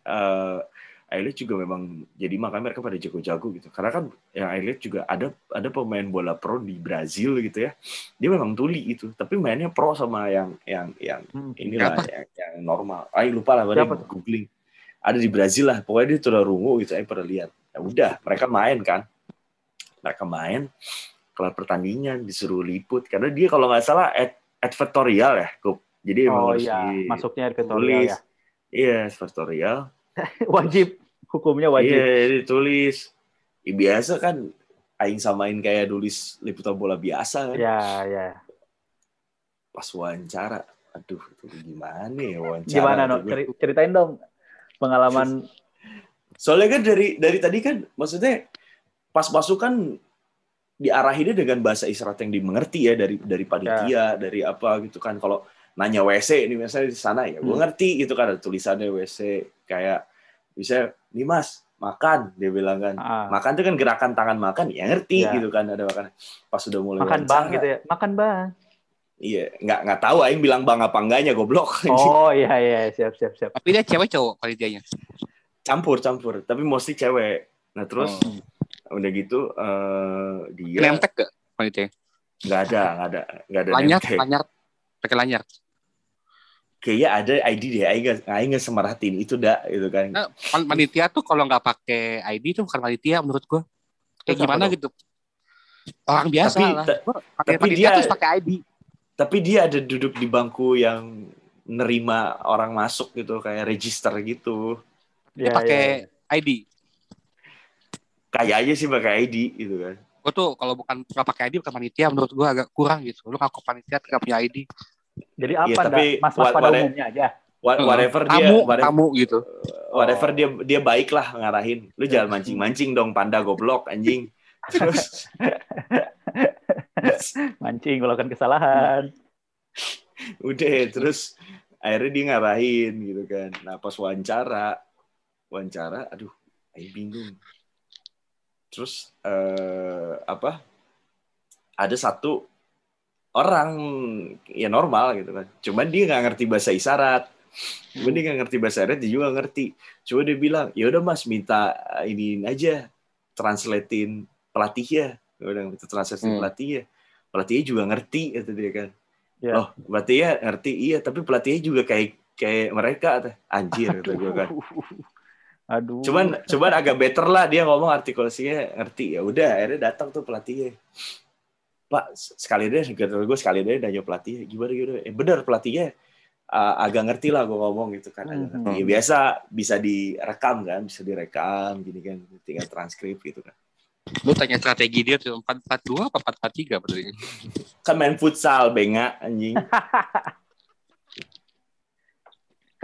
Eilish juga memang jadi makanya mereka pada jago-jago gitu. Karena kan yang Eilish juga ada ada pemain bola pro di Brazil gitu ya. Dia memang tuli itu tapi mainnya pro sama yang yang yang Hmm. inilah Siapa? yang, yang normal. Aing lupa lah pada googling. Ada di Brazil lah pokoknya dia tuh rungu gitu Aing pernah lihat. Ya udah mereka main kan. Mereka main kelar pertandingan disuruh liput. Karena dia kalau nggak salah ad, advertorial ya Kup. jadi Oh iya, masuknya editorial tulis ya. iya advertorial [LAUGHS] Wajib. Hukumnya wajib. iya ditulis Ya, biasa kan aing samain kayak nulis liputan bola biasa kan Ya, ya. pas wawancara aduh itu gimana ya wawancara Gimana no? Ceri- Ceritain dong pengalaman. soalnya kan dari dari tadi kan maksudnya pas masuk kan diarahinnya dengan bahasa isyarat yang dimengerti ya dari dari panitia dari apa gitu kan kalau nanya WC ini misalnya di sana ya gue Hmm. ngerti gitu kan ada tulisannya WC kayak bisa nih mas makan dia bilang kan Ah, makan itu kan gerakan tangan makan ya ngerti Ya. gitu kan ada makan pas sudah mulai makan wawancara, bang gitu ya. Makan bang. iya nggak nggak tahu aing bilang bang apa enggaknya goblok [LAUGHS] Oh iya iya siap siap siap. Tapi dia cewek cowok panitianya. campur campur tapi mostly cewek nah terus Oh. udah gitu eh dia Nemtek gak panitianya? nggak ada nggak ada nggak ada Lanyar, lanyar. Pakai lanyar. Kayaknya ada ID deh aing nggak aing semaratin itu dah gitu kan Nah, pan- panitia tuh kalau nggak pakai ID tuh bukan panitia menurut gua. Kayak Terus gimana tuh? gitu. Orang biasa Tapi- lah. Gua tapi panitia dia- terus pakai ID. tapi dia ada duduk di bangku yang nerima orang masuk gitu kayak register gitu Dia Iya, pakai iya. ID. kayaknya sih pakai ID gitu kan Gue tuh kalau bukan nggak pakai ID bukan panitia menurut gua agak kurang gitu. Lu ngaku panitia nggak punya ID. Jadi apa Iya, dah? tapi Mas-mas what- pada what- umumnya aja. Wha- whatever dia kamu, whatever, kamu gitu. whatever Oh. dia dia baik lah ngarahin lu jangan mancing mancing dong panda goblok anjing [LAUGHS] terus Mancing melakukan kesalahan. udah terus akhirnya dia ngarahin gitu kan nah pas wawancara wawancara aduh aing bingung terus eh, apa ada satu orang ya normal gitu kan. Cuman dia nggak ngerti bahasa isyarat. Cuman dia nggak ngerti bahasa isyarat dia juga ngerti. Cuma dia bilang ya udah mas minta ini aja translatein pelatihnya ya. Udah minta translatein Hmm. pelatihnya pelatihnya juga ngerti kata dia kan. Ya. loh berarti ya ngerti? Iya tapi pelatihnya juga kayak kayak mereka anjir kata gue kan. Aduh. cuman cuman agak better lah dia ngomong artikulasinya ngerti. Ya udah akhirnya datang tuh pelatihnya pak sekali deh gue sekali deh nanya pelatihnya gimana gimana? Eh bener pelatihnya uh, agak ngerti lah gue ngomong gitu kan. Mhm. Ya, biasa bisa direkam kan bisa direkam gini kan tinggal transkrip gitu kan. Lu tanya strategi dia tuh 442 apa 443 berarti. kan main futsal benga anjing [LAUGHS]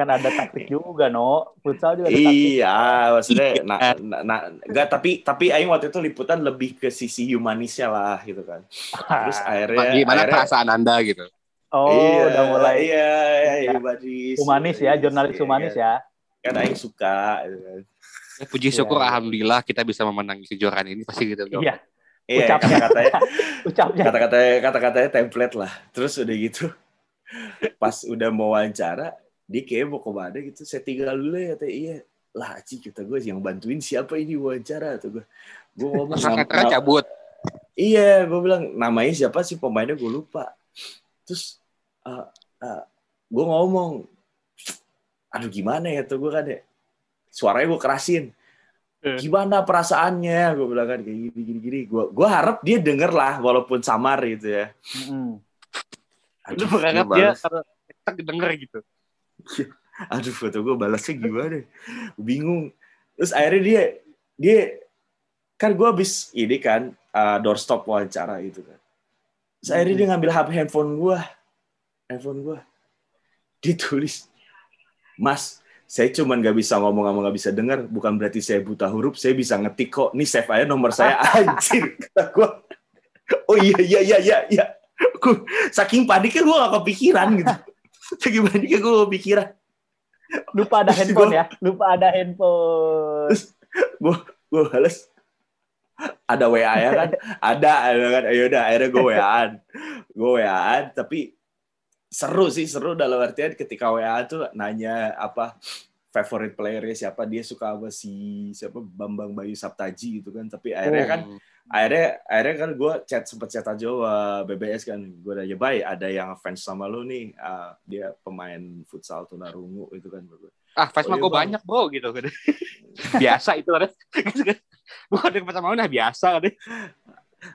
kan ada taktik juga, no. Futsal juga ada taktik. iya maksudnya nah, nah, nah, enggak tapi tapi aing waktu itu liputan lebih ke sisi humanisnya lah gitu kan terus akhirnya Gimana akhirnya perasaan Anda gitu. Oh, iya, udah mulai iya, iya, Iya. humanis. humanis ya, jurnalis Iya, humanis kan. ya. Kan aing suka gitu kan. Ya, puji Iya, syukur iya. alhamdulillah kita bisa memenangi kejuaraan ini pasti gitu. dong. Iya, Iya, Ucapnya. kata-katanya [LAUGHS] ucapnya. kata-katanya kata-katanya template lah. Terus udah gitu pas udah mau wawancara, dia kayak mau ke mana gitu. Saya tinggal dulu ya, kata iya. Lah, Ci, kita gue yang bantuin siapa ini wawancara tuh gue. Gue ngomong nam- cabut. Iya, gue bilang namanya siapa sih pemainnya gue lupa. Terus uh, uh, gue ngomong, aduh gimana ya tuh gue kan ya, suaranya gue kerasin. Eh. Gimana perasaannya? Gue bilang kan kayak gini gini gini. Gue gue harap dia denger lah walaupun samar gitu ya. Mm-mm. Lu Aduh, berharap dia denger gitu. Aduh, foto gue balasnya gimana? Bingung. Terus akhirnya dia dia kan gue habis ini kan uh, doorstop wawancara itu kan. Terus akhirnya dia ngambil HP handphone gue, handphone gue, dia tulis, Mas, saya cuman nggak bisa ngomong sama nggak bisa dengar, bukan berarti saya buta huruf, saya bisa ngetik kok. Nih save aja nomor saya, [LAUGHS] anjir. Kata gue, oh iya iya iya iya. iya. Saking paniknya gue gak kepikiran gitu. [LAUGHS] Saking paniknya gue gak kepikiran. Lupa ada handphone ya, lupa ada handphone. gue balas ada WA ya kan [LAUGHS] ada ada kan ayo udah akhirnya gue WA-an gue WA-an tapi seru sih seru dalam artian ketika WA tuh nanya apa favorite playernya siapa dia suka sama si siapa Bambang Bayu Saptaji gitu kan tapi akhirnya kan Oh. Akhirnya akhirnya kan gue chat sempet chat aja sama BBS kan gue nanya baik ada yang fans sama lu nih ah, dia pemain futsal tunarungu itu kan Ah, fans Oh, mah iya, gue banyak bro gitu kan. [LAUGHS] biasa itu kan. Bukan yang pertama udah biasa kan.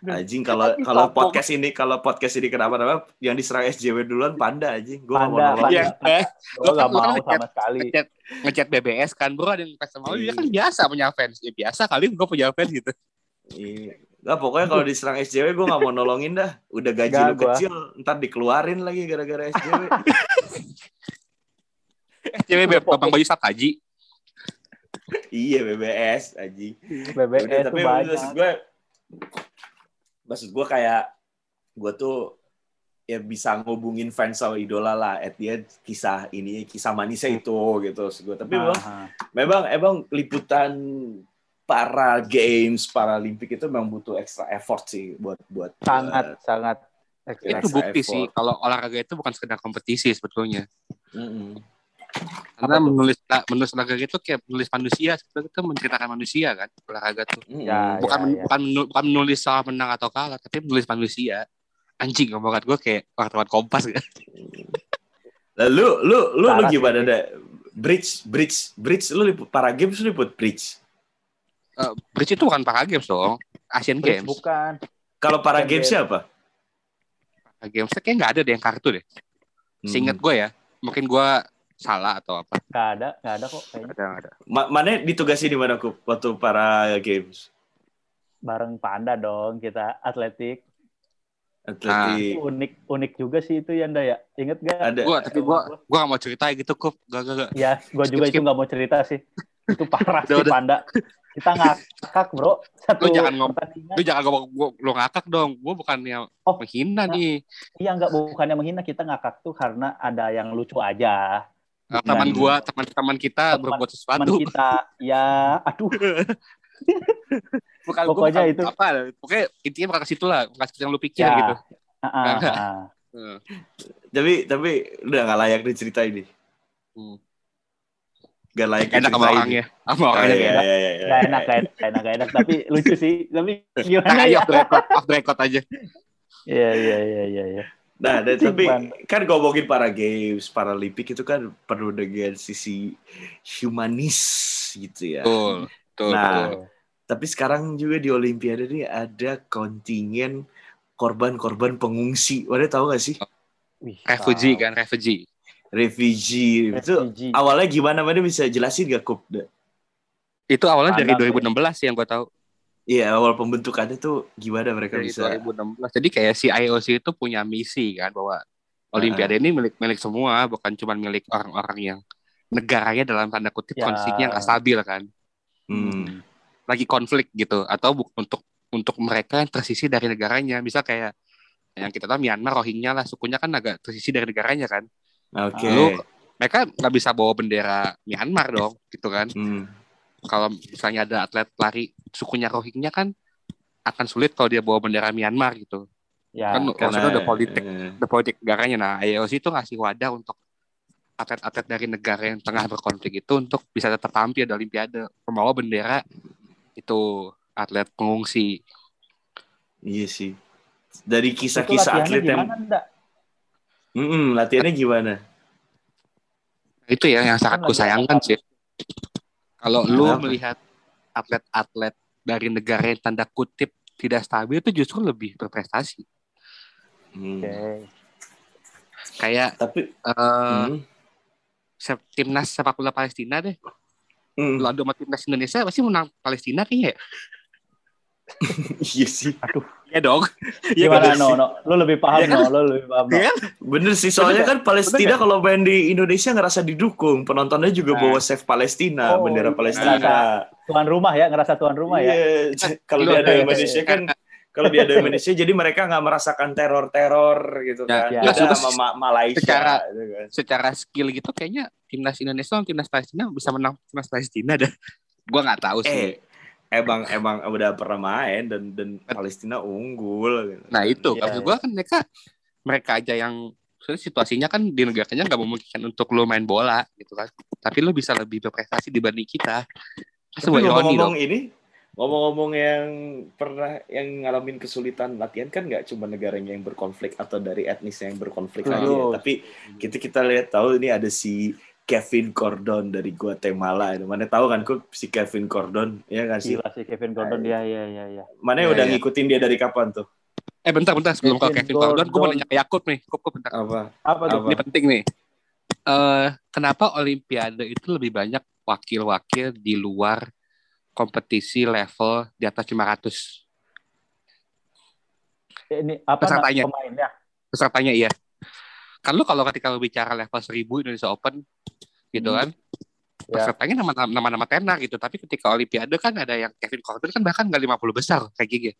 Anjing kalau kalau podcast ini kalau podcast ini kenapa-napa yang diserang SJW duluan panda anjing. Gua mau Panda, nolong. Panda. Iya, eh, Gue gak Lu kan- kan mau ngechat- sama sekali. ngechat ngechat BBS kan bro ada yang fans sama lu dia Iya. kan biasa punya fans. Ya biasa kali gue punya fans gitu. Iya. Nggak, pokoknya kalau diserang SJW gue nggak mau nolongin dah. Udah gaji Nggak, lu gua. kecil, ntar dikeluarin lagi gara-gara SJW. Udah Bang Bayu Sataji. iya BBS aji. BBS Udah, tapi banyak. maksud gue, maksud gue kayak gue tuh ya bisa ngubungin fans sama idola lah. At the end, kisah ini, kisah manisnya itu gitu. Maksud gue. Tapi memang, memang emang liputan para games Paralimpik itu memang butuh extra effort sih buat buat sangat sangat Extra Itu bukti effort. sih kalau olahraga itu bukan sekedar kompetisi sebetulnya. Mm-mm. Karena Apa tuh? menulis menulis olahraga itu kayak menulis manusia, sebetulnya itu menceritakan manusia kan olahraga tuh. Mm-mm. Ya, bukan ya. bukan menu- bukan menulis soal menang atau kalah, tapi menulis manusia. Anjing ngomongan gue kayak wartawan kompas kan. Lalu lu lu lu Parah gimana deh? Bridge bridge bridge lu liput para games lu liput bridge. Eh, Bridge itu bukan para games dong, Asian Bridge Games. bukan Kalau para Bukan games game. siapa? Para games kayak nggak ada deh yang kartu deh. Hmm. Seingat gue ya, mungkin gue salah atau apa. nggak ada nggak ada kok kayaknya Ada nggak ada. Ma- mana ditugasi di mana Kup waktu para games? bareng panda dong kita atletik Atletik. unik unik juga sih itu Yanda ya inget gak Ada Gue tapi gue gue gak mau cerita gitu kup, gak gak gak. ya gue juga Skip, itu nggak mau cerita sih itu parah Udah, sih udah. panda kita ngakak bro satu Lu jangan ngom- pertandingan Lu jangan ngomong gua, lu ngakak dong. Gue bukannya Oh, menghina nah. nih. iya nggak bukannya menghina kita ngakak tuh karena ada yang lucu aja Eh, Teman Dan- gue, teman-teman kita Teman- berbuat teman sesuatu. kita ya aduh [LAUGHS] Bukan Pokoknya gua itu. apa. Pokoknya intinya bukan ke situ lah, bukan seperti yang lu pikir Ya. gitu. Nggak. ah. Hmm. [LAUGHS] Tapi tapi udah nggak layak diceritain nih. Hmm. Gak layak Enak sama orangnya, sama Oh, orangnya. iya, kayak enak. iya, iya, iya. Nggak enak nggak enak nggak enak nggak enak tapi lucu sih tapi Nah, gimana ayo ya off the record, off the record aja. iya iya iya iya iya Nah, dan, tapi kan ngomongin para games, Paralimpik itu kan perlu dengan sisi humanis gitu ya. Betul, betul, Nah, betul. Tapi sekarang juga di Olimpiade ini ada kontingen korban-korban pengungsi. Wadah tahu gak sih? Wih, Refugee kan, refugee. Refugee. Itu Refugee. awalnya gimana? Mana bisa jelasin gak, Kup? Itu awalnya dari Pandang, 2016 sih yang gue tahu. Iya, awal pembentukannya tuh gimana mereka Dari bisa... 2016. Jadi kayak si IOC itu punya misi kan bahwa Olimpiade ini milik milik semua, bukan cuma milik orang-orang yang negaranya dalam tanda kutip Ya. kondisinya nggak stabil kan, Hmm. lagi konflik gitu, atau untuk untuk mereka yang tersisi dari negaranya, misal kayak yang kita tahu Myanmar Rohingya lah sukunya kan agak tersisi dari negaranya kan, Oke. Lu- mereka nggak bisa bawa bendera Myanmar dong, gitu kan. Hmm. Kalau misalnya ada atlet lari sukunya Rohingya kan akan sulit kalau dia bawa bendera Myanmar gitu. ya kan maksudnya udah politik eh, the politik negaranya. Nah, IOC itu ngasih wadah untuk atlet-atlet dari negara yang tengah berkonflik itu untuk bisa tetap tampil di Olimpiade, membawa bendera itu atlet pengungsi. iya sih. Dari itu kisah-kisah atlet yang... gimana Mm-mm, latihannya gimana? Itu ya yang sangat Kan kusayangkan sih. Kalau lu melihat atlet-atlet dari negara yang tanda kutip tidak stabil itu justru lebih berprestasi. Hmm. oke Kayak Tapi... eh, Hmm. timnas sepak bola Palestina deh. Hmm. Kalau adu sama timnas Indonesia pasti menang Palestina kayaknya. ya? [LAUGHS] Iya sih. aduh Iya dong. [LAUGHS] Iya gimana no no lu lebih paham Iya kan? no lu lebih paham no Iya. Bener sih, soalnya kan Palestina Bener kalau main di Indonesia ngerasa didukung. Penontonnya juga Nah. bawa save Palestina, Oh, bendera iya, Palestina. tuan rumah ya ngerasa tuan rumah ya Iya, [LAUGHS] kalau Lu dia ada ada- Indonesia kan kalau dia ada Indonesia jadi mereka nggak merasakan teror-teror gitu Ya, kan. ya. Beda Terus sama Ma- Malaysia secara- gitu kan. Secara skill gitu kayaknya timnas Indonesia sama timnas Palestina bisa menang timnas Palestina dah. Gua nggak tahu sih. Eh, emang emang udah pernah main dan dan Palestina unggul gitu. Nah itu, Iya, maksud gue kan mereka mereka aja yang situasinya kan di negaranya nggak memungkinkan untuk lo main bola gitu kan. Tapi lo bisa lebih berprestasi dibanding kita. Tapi Sebuah ironi ngomong-ngomong dong. ini ngomong-ngomong yang pernah yang ngalamin kesulitan latihan kan nggak cuma negaranya yang berkonflik atau dari etnis yang berkonflik Setuju. aja tapi kita kita lihat tahu ini ada si Kevin Gordon dari Guatemala mana tahu kan kok si Kevin Gordon ya kan sih gila sih Kevin Gordon ya ya ya ya mana yang udah iya. ngikutin dia dari kapan tuh Eh bentar bentar sebelum ke Kevin Kevin Gordon, gue mau nanya ke Yakub nih. Kup, kup, bentar. apa apa tuh Apa? Ini penting nih. Eh kenapa Olimpiade itu lebih banyak wakil-wakil di luar kompetisi level di atas 500 ini apa Pesertanya. pemainnya? pesertanya iya kan lu kalau ketika lu bicara level 1000 Indonesia Open gitu Hmm. kan Ya. pesertanya nama- nama-nama tenar gitu tapi ketika Olimpiade kan ada yang Kevin Gordon kan bahkan nggak 50 besar kayak gigi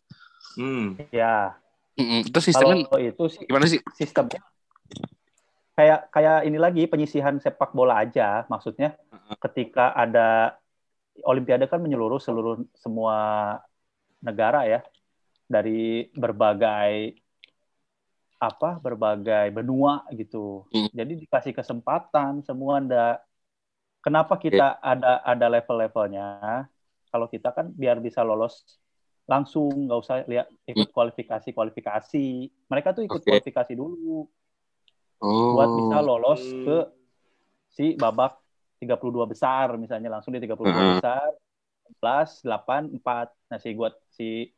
Hmm. Ya, Mm-mm. itu sistemnya kalau itu sih gimana sih sistemnya kayak kayak ini lagi penyisihan sepak bola aja maksudnya ketika ada olimpiade kan menyeluruh seluruh semua negara ya dari berbagai apa berbagai benua gitu Hmm. jadi dikasih kesempatan semua anda kenapa kita ada ada level-levelnya? Kalau kita kan biar bisa lolos langsung nggak usah lihat ikut kualifikasi kualifikasi mereka tuh ikut Oke. kualifikasi dulu. Oh buat bisa lolos Hmm. ke si babak 32 besar misalnya langsung di 32 Heeh. besar 11 8 4 nah si buat si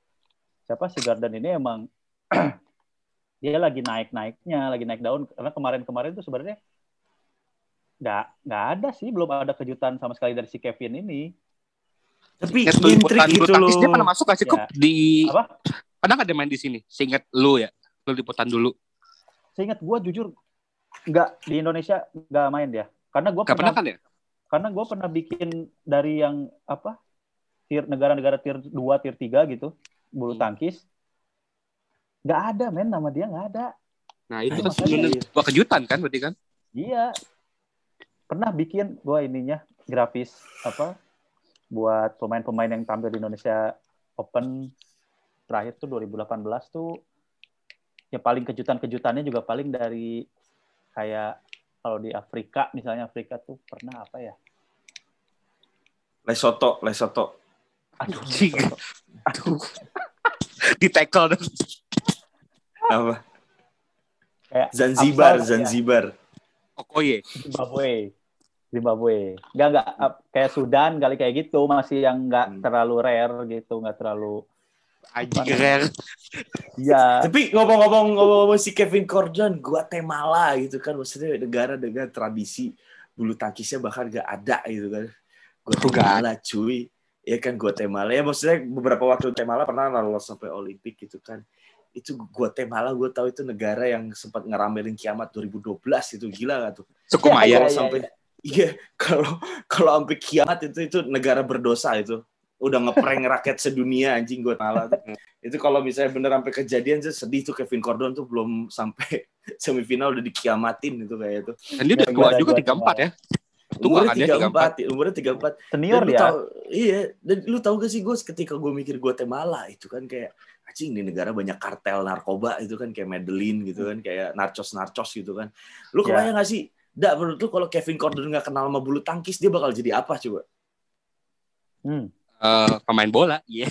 siapa si Garden ini emang [CLEARS THROAT] dia lagi naik-naiknya lagi naik daun. Karena kemarin-kemarin tuh sebenarnya nggak nggak ada sih. Belum ada kejutan sama sekali dari si Kevin ini. Tapi intrik gitu tangkis loh. dia pernah masuk gak sih Ya. Kup? di Apa? pernah nggak dia main di sini? Seingat lu ya? Lu liputan dulu seingat gue jujur nggak. Di Indonesia nggak main dia. Karena gue Gak pernah pernah kan ya? karena gue pernah bikin dari yang apa tier negara-negara tier 2, tier 3 gitu. Bulu Hmm. tangkis. Nggak ada men. Nama dia nggak ada. Nah itu Ah, kan sebenarnya sebuah kejutan kan berarti kan? Iya pernah bikin gue ininya grafis apa buat pemain-pemain yang tampil di Indonesia Open terakhir tuh 2018 tuh ya paling kejutan-kejutannya juga paling dari kayak kalau di Afrika misalnya Afrika tuh pernah apa ya Lesotho, Lesotho. aduh Anjing. aduh [LAUGHS] di tackle dong Apa? kayak Zanzibar, ya. Zanzibar. Okoye Zimbabwe. Zimbabwe. Enggak enggak kayak Sudan kali kayak gitu masih yang enggak Hmm. terlalu rare gitu, enggak terlalu Apa rare Iya. Tapi ngomong-ngomong ngomong si Kevin Gordon, Guatemala gitu kan, maksudnya negara dengan tradisi bulu tangkisnya bahkan gak ada gitu kan. Guatemala cuy. Ya kan Guatemala ya maksudnya beberapa waktu Guatemala pernah lolos sampai Olimpik gitu kan. Itu Guatemala gue tahu itu negara yang sempat ngeramelin kiamat 2012 itu gila gak tuh? suku Iya, Maya iya, Kalau iya. iya kalau kalau sampai kiamat itu itu negara berdosa itu. Udah ngeprank rakyat sedunia anjing Guatemala tuh. itu kalau misalnya bener sampai kejadian sih sedih tuh Kevin Gordon tuh belum sampai [LAUGHS] semifinal udah dikiamatin itu kayak itu. dan dia udah tua Gara-gara juga Guatemala. 34 ya Tua Umurnya kan dia, 34, umurnya 34. Senior Dan lu dia. tahu, iya, dan lu tahu gak sih gue ketika gue mikir Guatemala itu kan kayak anjing di negara banyak kartel narkoba itu kan kayak Medellin gitu kan kayak narcos narcos gitu kan. Lu Ya. kebayang gak sih? Dak menurut lu kalau Kevin Gordon nggak kenal sama bulu tangkis dia bakal jadi apa coba? Hmm. Eh, pemain bola iya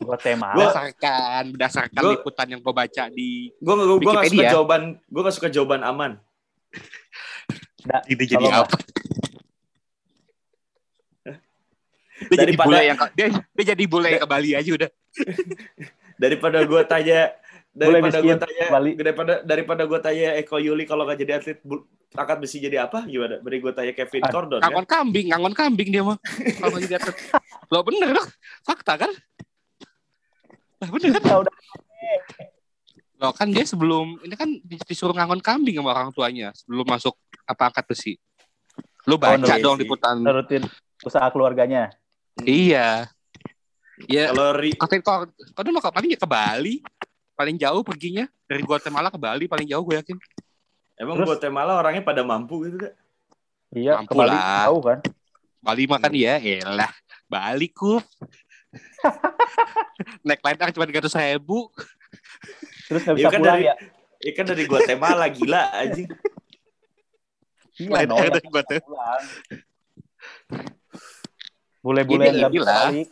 Guatemala. Gua- berdasarkan berdasarkan Gua- liputan yang gue baca di Gue gue gak suka jawaban gue gak suka jawaban aman. Nggak, ini jadi apa dia jadi bule yang dia, dia jadi bule yang ke Bali aja udah [LAUGHS] Daripada gue tanya daripada gue tanya Bali. daripada daripada gue tanya Eko Yuli kalau gak jadi atlet angkat besi jadi apa? Gimana? Beri gue tanya Kevin Ah, Gordon kan? ngangon kambing ngangon kambing dia mah. Kalau nggak jadi atlet. [LAUGHS] Lo bener dong. Fakta kan? Lah bener kan? Ya udah. lo kan dia sebelum ini kan dis- disuruh ngangon kambing sama orang tuanya sebelum masuk apa angkat besi. Lu baca iya dong liputan. Nerutin usaha keluarganya. iya. Ya. Kalau Ri- Kevin Gordon Gordon mah paling ya ke Bali paling jauh perginya dari Guatemala ke Bali paling jauh gue yakin emang Terus- Guatemala orangnya pada mampu gitu kan? Iya, Mampu kembali lah. tahu kan. Bali mah kan ya elah Bali kup [LAUGHS] naik air cuma tiga ratus ribu Terus nggak Iya bisa kan pulang dari- ya. Ya kan dari Guatemala [LAUGHS] gila anjing. Iya, air nggak dari gua bisa tuh. pulang. Bule-bule nggak bisa balik.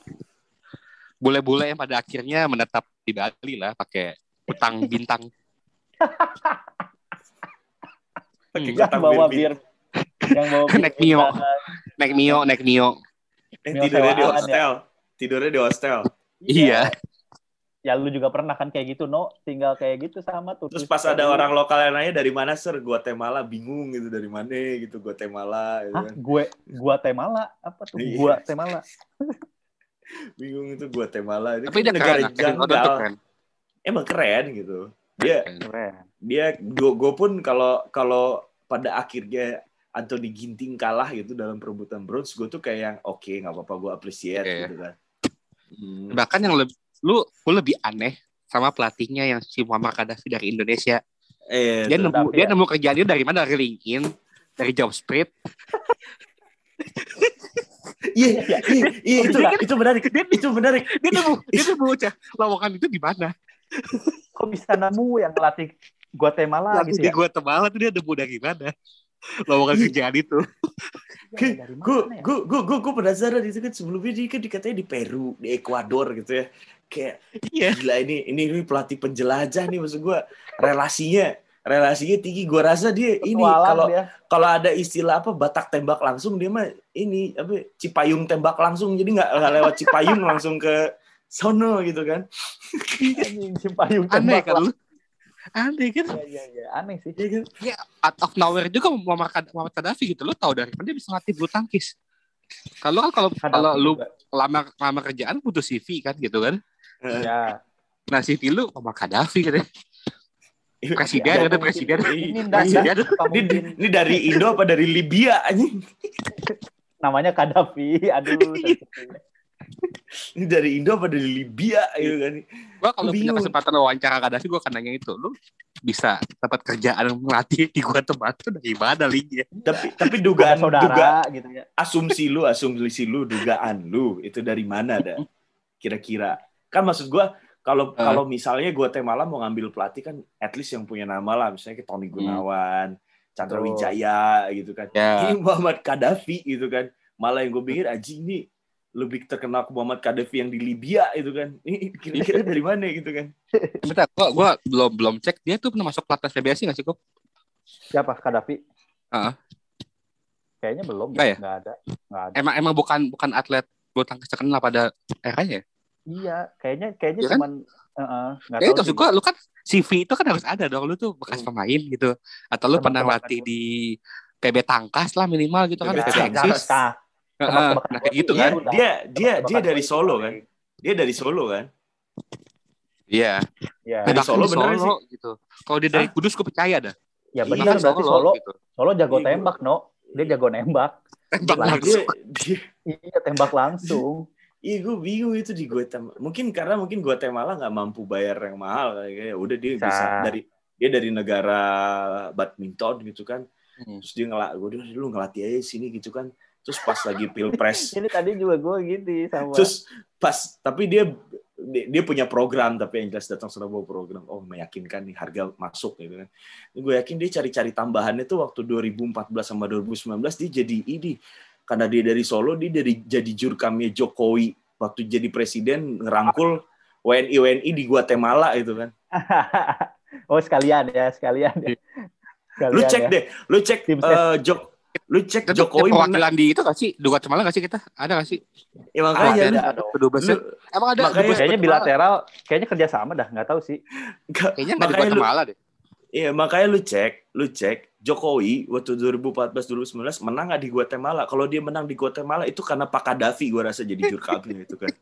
Bule-bule yang pada akhirnya menetap di Bali lah pakai utang bintang Pakai Yang bawa bir. Yang bawa bir. Naik Mio. naik mio naik mio Eh, Mio tidurnya di ya. hostel. Tidurnya di hostel. iya Ya lu juga pernah kan kayak gitu, No? Tinggal kayak gitu sama tuh. Terus pas ada orang lokal yang nanya dari mana sir Guatemala bingung gitu dari mana gitu Guatemala gitu Hah? kan. Gue Guatemala apa tuh? Iya. Guatemala. [LAUGHS] Bingung itu Guatemala. Ini tapi kan dia negara keren janggal. keren emang keren gitu. Dia Keren. dia gue pun kalau kalau pada akhirnya Anthony Ginting kalah gitu dalam perebutan bronze, gue tuh kayak yang oke nggak apa-apa gue appreciate Oke. gitu kan. Hmm. Bahkan yang lebih lu lu lebih aneh sama pelatihnya yang si Muhammad Gaddafi dari Indonesia. Eh, Dia nemu dia ya? nemu kerjaannya dari mana? Dari LinkedIn, dari job spread. [LAUGHS] Iya, iya, iya, itu bisa? itu menarik, itu menarik. Dia nemu dia nemu cah lowongan itu di mana? [LAUGHS] Kok bisa nemu yang latih Guatemala Lalu gitu di ya? Guatemala tuh dia nemu dari mana? Lowongan kerjaan itu. Gue gue gue gue gue penasaran itu kan sebelumnya dia kan dikatanya di Peru, di Ekuador gitu ya. Kayak Iya. gila ini ini, ini pelatih penjelajah nih maksud gue relasinya relasinya tinggi. Gue rasa dia ini kalau dia. kalau ada istilah apa Batak tembak langsung dia mah ini apa Cipayung tembak langsung jadi nggak nggak lewat Cipayung [LAUGHS] langsung ke sono gitu kan. Simpayung Aneh tembak kan? Aneh kan? Iya, iya, iya. Aneh sih. Iya kan? Ya, out of nowhere juga Muhammad Kad- Muhammad Gaddafi gitu. Lu tahu dari mana dia bisa ngelatih bulu tangkis? Kalau kan kalau kalau lu lama lama kerjaan butuh CV kan gitu kan. Ya. Nah CV lu Muhammad Gaddafi gitu. Presiden Ya, ada mungkin. presiden. Ini ini dari Indo apa dari Libya anjing? [LAUGHS] namanya Kadafi. [LAUGHS] Aduh. [LAUGHS] Ini dari Indo apa dari Libya gitu kan. Gua kalau punya kesempatan wawancara Gaddafi gua akan nanya itu. Lu bisa dapat kerjaan melatih di Guatemala tuh dari mana linknya? Tapi [LAUGHS] tapi Bukan dugaan saudara duga gitu ya. asumsi lu, asumsi lu, dugaan lu itu dari mana dah? Kira-kira. Kan maksud gua kalau Eh. kalau misalnya Guatemala mau ngambil pelatih kan at least yang punya nama lah, misalnya kayak Tony Gunawan, Chandra. Wijaya gitu kan. Ya. Ini Muhammad Gaddafi gitu kan. Malah yang gue pikir anjing nih lebih terkenal ke Muhammad Gaddafi yang di Libya itu kan. Ini kira-kira dari mana gitu kan. Bentar, gua, gua belum belum cek dia tuh pernah masuk pelatnas PBSI nggak sih kok? Siapa Kadafi? Heeh. Kayaknya belum. Nggak ya? Nggak ada. Nggak ada. Emang emang bukan bukan atlet bulu tangkis terkenal pada eranya. Iya, kayaknya kayaknya Iya kan? cuman Heeh, nggak Ya tahu itu sih. maksud gua lu kan CV itu kan harus ada dong lu tuh bekas Hmm. pemain gitu atau lu pernah latih di PB Tangkas lah minimal gitu kan PB PB Tangkas. Eksis. Nah, Nah kayak gitu sih, kan. udah. Dia dia dia Tebak-tebakan dari Solo kan. Dia dari Solo kan. Iya. Ya, Dari Bahkan Solo di beneran Solo, gitu. Kalau dia dari Kudus gue percaya dah. ya Iya, benar berarti Solo, Solo. gitu. Solo jago Iya, tembak, no. Dia jago nembak. Tembak langsung. Dia, dia [LAUGHS] Iya, tembak langsung. Iya gue bingung itu di Guatemala. Mungkin karena mungkin Guatemala nggak mampu bayar yang mahal kali ya. Udah dia Bisa. bisa dari dia dari negara badminton gitu kan. Hmm. Terus dia ngelak, gue dulu ngelatih aja sini gitu kan. Terus pas lagi pilpres, [LAUGHS] Ini tadi juga gue gitu sama. terus pas tapi dia dia dia punya program tapi yang jelas datang sudah bawa program. Oh meyakinkan nih harga masuk gitu kan. Gue yakin dia cari-cari tambahannya tuh waktu 2014 sama 2019 dia jadi ini karena dia dari Solo dia dari jadi jurkamnya Jokowi waktu jadi presiden ngerangkul WNI WNI di Guatemala itu kan. [LAUGHS] oh sekalian ya, sekalian ya. Sekalian Lu cek ya. deh, lu cek Tim eh, Jok lu cek Tapi Jokowi ada perwakilan di itu gak sih? Di Guatemala gak sih kita? Ada gak sih? Ya, Ah, makanya ada, ada. Lu Emang ada? Makanya- Kayaknya Guatemala? bilateral, kayaknya kerja sama dah, nggak tahu sih. nggak- Kayaknya nggak di makanya lu, Guatemala deh. Iya makanya lu cek, lu cek Jokowi waktu 2014 2019 menang nggak di Guatemala? Kalau dia menang di Guatemala itu karena Pak Kadafi gua rasa jadi jurkamnya itu kan. [LAUGHS]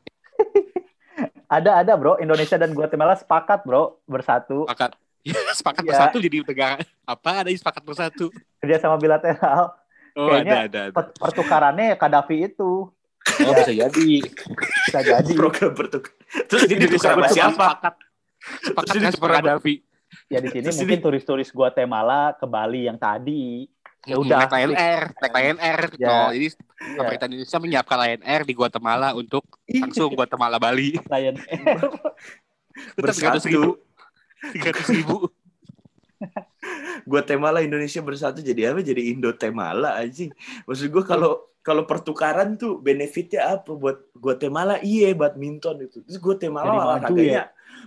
Ada ada bro, Indonesia dan Guatemala sepakat bro bersatu Sepakat. [LAUGHS] sepakat Iya. bersatu jadi negara apa ada yang sepakat bersatu. kerja sama bilateral. Oh Kayaknya ada ada ada. Per- Pertukarannya Kadafi itu Oh bisa jadi. bisa jadi. Program bertukar. Terus ini ditukar sama siapa? Sepakat. Sepakat Terus kan ditukar sepakat sama- Gaddafi. Ya di sini mungkin turis-turis Guatemala ke Bali yang tadi. Ya Hmm, udah. naik Lion Air, naik Lion Air. Ya. No, jadi pemerintah Indonesia menyiapkan Lion Air di Guatemala untuk langsung Guatemala Bali. [LAUGHS] Lion Air. Tetap tiga ratus ribu. Tiga ratus ribu. [LAUGHS] Guatemala Indonesia bersatu jadi apa? Jadi Indo-Temala anjing. Maksud gua kalau kalau pertukaran tuh benefitnya apa buat Guatemala? Iya badminton itu. Terus Guatemala Jadi maju olahraganya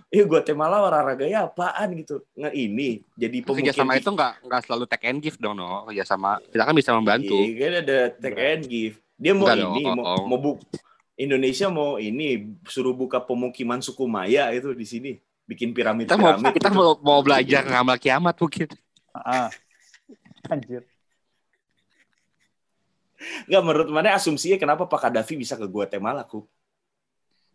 Iya Guatemala olahraganya apaan gitu. Nggak ini jadi Kerja pemukiman sama itu nggak nggak selalu take and give dong, no. Kerja sama kita kan bisa membantu. Iya, kan ada take and give. Dia mau Enggak ini, dong. mau, mau bu Indonesia mau ini suruh buka pemukiman suku Maya itu di sini, bikin piramid Kita mau piramid. kita mau, mau belajar ngamal kiamat mungkin. Ah. Anjir. Nggak menurut mana asumsinya kenapa Pak Kadafi bisa ke Guatemala, ku?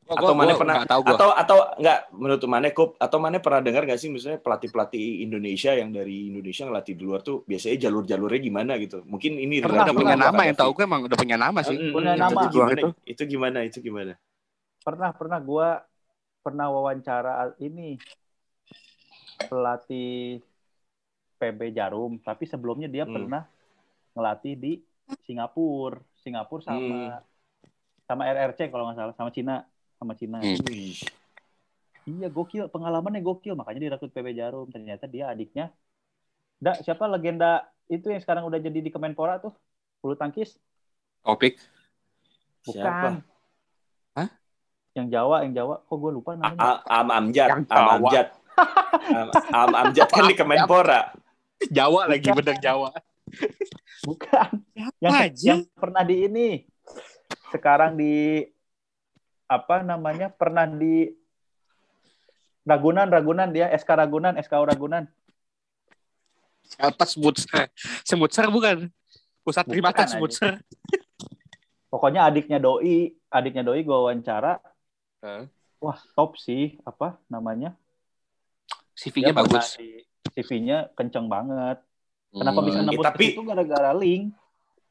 Gua- atau mana pernah tahu gua. atau atau enggak menurut mana kok atau mana pernah dengar nggak sih misalnya pelatih pelatih Indonesia yang dari Indonesia ngelatih di luar tuh biasanya jalur jalurnya gimana gitu mungkin ini Pernah, udah punya nama yang tahu gue emang udah punya nama sih. Mm, Punya nama. itu gimana Itu. itu gimana itu gimana pernah pernah gue pernah wawancara ini pelatih PB Jarum tapi sebelumnya dia Hmm. pernah ngelatih di Singapura Singapura sama Hmm. sama RRC kalau nggak salah sama Cina sama Cina. Hmm. Iya gokil. Pengalamannya gokil. Makanya direkrut PB Jarum. Ternyata dia adiknya. Nggak, siapa legenda itu yang sekarang udah jadi di Kemenpora tuh? Bulu tangkis? Topik. bukan. Siapa Hah? yang Jawa yang Jawa. Kok gue lupa namanya? Am Amjad. Am. Amjad. Am, Am Amjad kan di Kemenpora. Jawa lagi bener Jawa. bukan. Yang, aja? yang pernah di ini. Sekarang di apa namanya pernah di Ragunan Ragunan dia SK Ragunan SKU Ragunan Siapa Smutser? Smutser bukan? Pusat Bukan, primata anjing. Smutser. pokoknya adiknya Doi adiknya Doi gue wawancara Heeh. wah top sih apa namanya CV-nya bagus. CV-nya kenceng banget kenapa Hmm. bisa Eh, nembus tapi- ke situ gara-gara link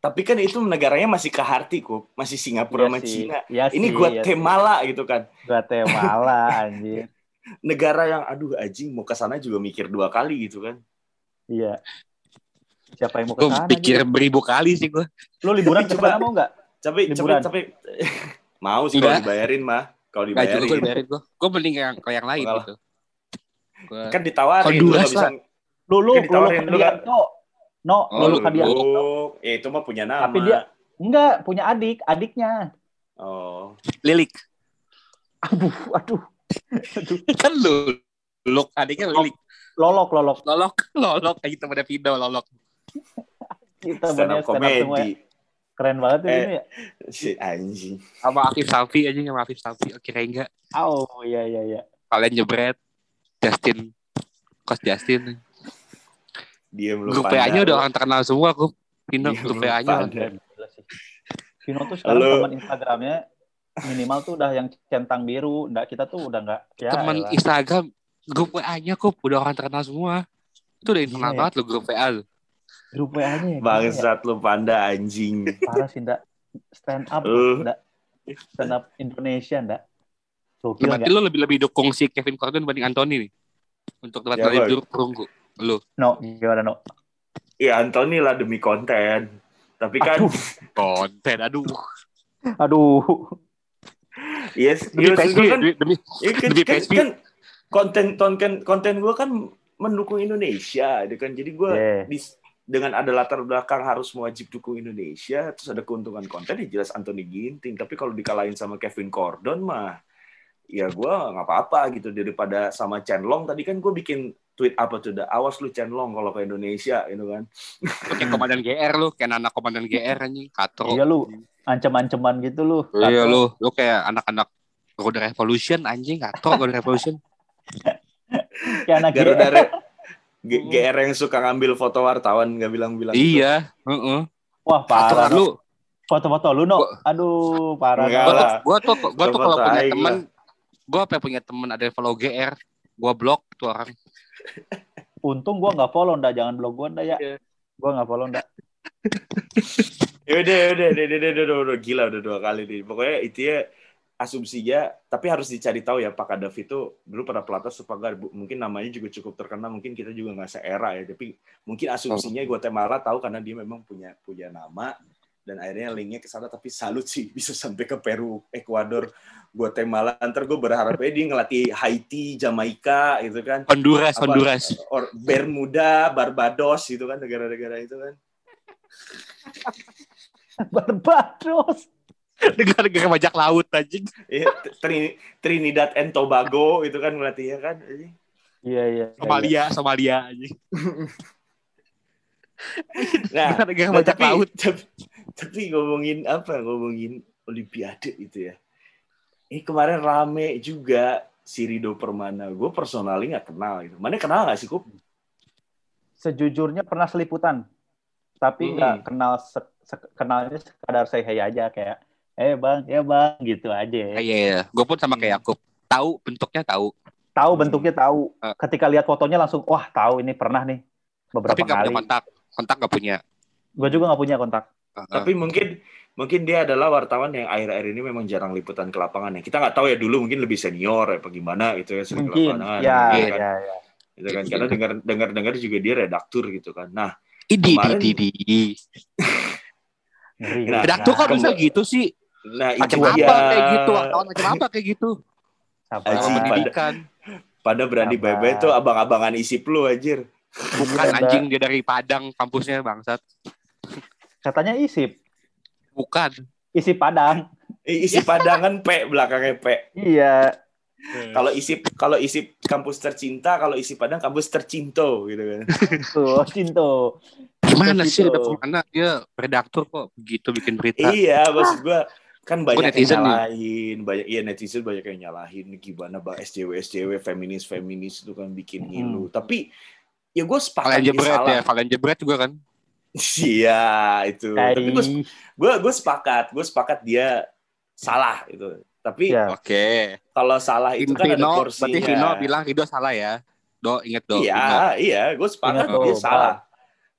tapi kan itu negaranya masih ke Harti kok masih Singapura Iya sama sih, Cina iya ini sih, iya Guatemala gitu kan. Guatemala [LAUGHS] anjir negara yang aduh anjing mau ke sana juga mikir dua kali gitu kan iya siapa yang mau ke sana pikir gitu? beribu kali sih gue. lu liburan coba- mau nggak tapi Liburan. tapi [LAUGHS] mau sih kalau dibayarin mah kalau juga gue dibayarin dibayarin gue. Gue mending yang ke yang lain gitu. Gua- kan ditawarin lu Honduras nggak bisa Lulu, Kan Lulu ditawarin, lu kan-. No, Oh, Lulu. Kadianto. oh eh itu mah punya nama Tapi dia- Enggak, punya adik, adiknya. oh Lilik. Aduh, aduh. aduh. [LAUGHS] kan lu. Luluk adiknya Lilik. Lolok, lolok. Lolok. [LAUGHS] Lolok kayak gitu pada video Lolok. Kita up semua ya. komedi Keren banget tuh Eh. ini ya. si anjing Sama Afif Safi aja sama Afif Safi. Kira enggak. Oh, iya, iya, iya. Kalian jebret. Justin. Coach Justin. Dia belum Grup PA-nya udah orang terkenal semua aku. Pino Iya, grup PA-nya. Vino tuh sekarang Halo. teman Instagramnya minimal tuh udah yang centang biru. Nggak, kita tuh udah nggak. Ya, Teman elah. Instagram grup WA-nya kok udah orang terkenal semua. Itu udah internal Iya, ya. banget lo grup WA lu. Grup WA-nya ya. gila ya. bangsat lu panda anjing Parah sih, ndak. Stand up, Uh. ndak. Stand up Indonesia, ndak. Gokil Berarti lu lebih lebih dukung si Kevin Gordon banding Anthony nih. Untuk tempat Siapa? kali duduk perunggu. Lu. No, gimana, No? ya Anthony lah demi konten tapi kan Aduh. [LAUGHS] Konten, aduh. Aduh. yes Demi iya, maksud PSV, gua kan, demi, demi, ya kan, demi kan, kan konten konten konten gue kan mendukung Indonesia gitu kan jadi gue Yeah. di- dengan ada latar belakang harus wajib dukung Indonesia terus ada keuntungan konten ya jelas Anthony Ginting tapi kalau dikalahin sama Kevin Gordon mah ya gue nggak apa-apa gitu daripada sama Chenlong tadi kan gue bikin tweet apa tuh dah awas lu Chenlong kalau ke Indonesia gitu kan kayak komandan GR lu, kayak anak komandan GR anjing, katro. Iya lu, ancam-ancaman gitu lu. Iya Atau- lu, lu kayak anak-anak Road Revolution anjing, katro Road Revolution. [LAUGHS] Kayak anak Garuda GR. Re- GR yang suka ngambil foto wartawan nggak bilang-bilang iya, heeh. Wah, Katro parah. lu. Foto-foto lu, No. Aduh, parah. Gua, lah. gua tuh gua tuh kalau punya teman gua apa punya teman ada yang follow GR, gua blok tuh orang. Untung gua nggak follow, ndak. Jangan blog gua, ndak ya. Iya. Gua nggak follow, ndak. [LAUGHS] Ya udah, ya udah, udah, udah, udah, udah, udah, gila udah dua kali nih. Pokoknya itu ya asumsinya, tapi harus dicari tahu ya Pak Kadaf itu dulu pada pelatih apa enggak, mungkin namanya juga cukup terkenal, mungkin kita juga nggak seera ya, tapi mungkin asumsinya Guatemala tahu karena dia memang punya punya nama dan akhirnya linknya ke sana tapi salut sih bisa sampai ke Peru, Ekuador, Guatemala. Ntar gue berharap dia ngelatih Haiti, Jamaika gitu kan, Honduras, Apa? Honduras. or Bermuda, Barbados gitu kan negara-negara itu kan. [LAUGHS] Barbados. Negara-negara bajak laut anjing. Iya, Trini- Trinidad and Tobago itu kan melatihnya kan. Iya, iya. iya. Somalia, Somalia anjing. Nah, Negara-negara nah, bajak tapi, laut. tapi tapi ngomongin apa? Ngomongin Olimpiade itu ya. Ini kemarin rame juga si Rido Permana. Gue personally nggak kenal gitu. Mana kenal nggak sih Kup? Sejujurnya pernah seliputan. Tapi Hmm. nggak kenal se- se- kenalnya sekadar saya hey aja kayak eh bang ya bang gitu aja Ah, Iya, iya. Gue pun sama kayak Yakub. Tahu bentuknya tahu. tahu bentuknya tahu Eh. ketika lihat fotonya langsung wah tahu ini pernah nih beberapa tapi nggak kali punya kontak. Kontak nggak punya. gue juga nggak punya kontak Tapi mungkin mungkin dia adalah wartawan yang akhir-akhir ini memang jarang liputan ke lapangan ya. Kita nggak tahu ya dulu mungkin lebih senior ya, apa gimana gitu ya sering ke mungkin lapangan. ya gitu ya kan. ya Gitu kan. Karena dengar dengar dengar juga dia redaktur gitu kan. Nah, Idi, Kemarin- di, di, di. ngeri Nah, Redaktur kok Nah, bisa gitu sih? nah itu Macam dia. apa kayak gitu? Wartawan macam apa kayak gitu? pada- pendidikan. Pada berani Apa? bye-bye tuh abang-abangan isi lu anjir. Bukan Iya, anjing dia dari Padang kampusnya bangsat. Katanya isip Bukan. isi padang Eh, Isi padangan P belakangnya P. iya Kalau isi kalau isi kampus tercinta, kalau isi padang kampus tercinto gitu kan. tuh cinto Gimana sih udah ke mana dia redaktur kok begitu bikin berita? iya, maksud gua kan banyak yang netizen nih. nyalahin, banyak iya netizen banyak yang nyalahin gimana bang SJW SJW feminis feminis itu kan bikin ngilu. Tapi ya gue sepakat Kalian dia jebret salah. ya, kalian jebret juga kan? [LAUGHS] Iya itu. Tapi gue gue gue sepakat, gue sepakat dia salah itu. Tapi ya Oke. kalau salah itu kan ada Vino, porsinya. berarti Vino bilang Rido salah ya. Do, inget Do. Vino. Iya, iya, gue sepakat Ingat, dia Do. salah.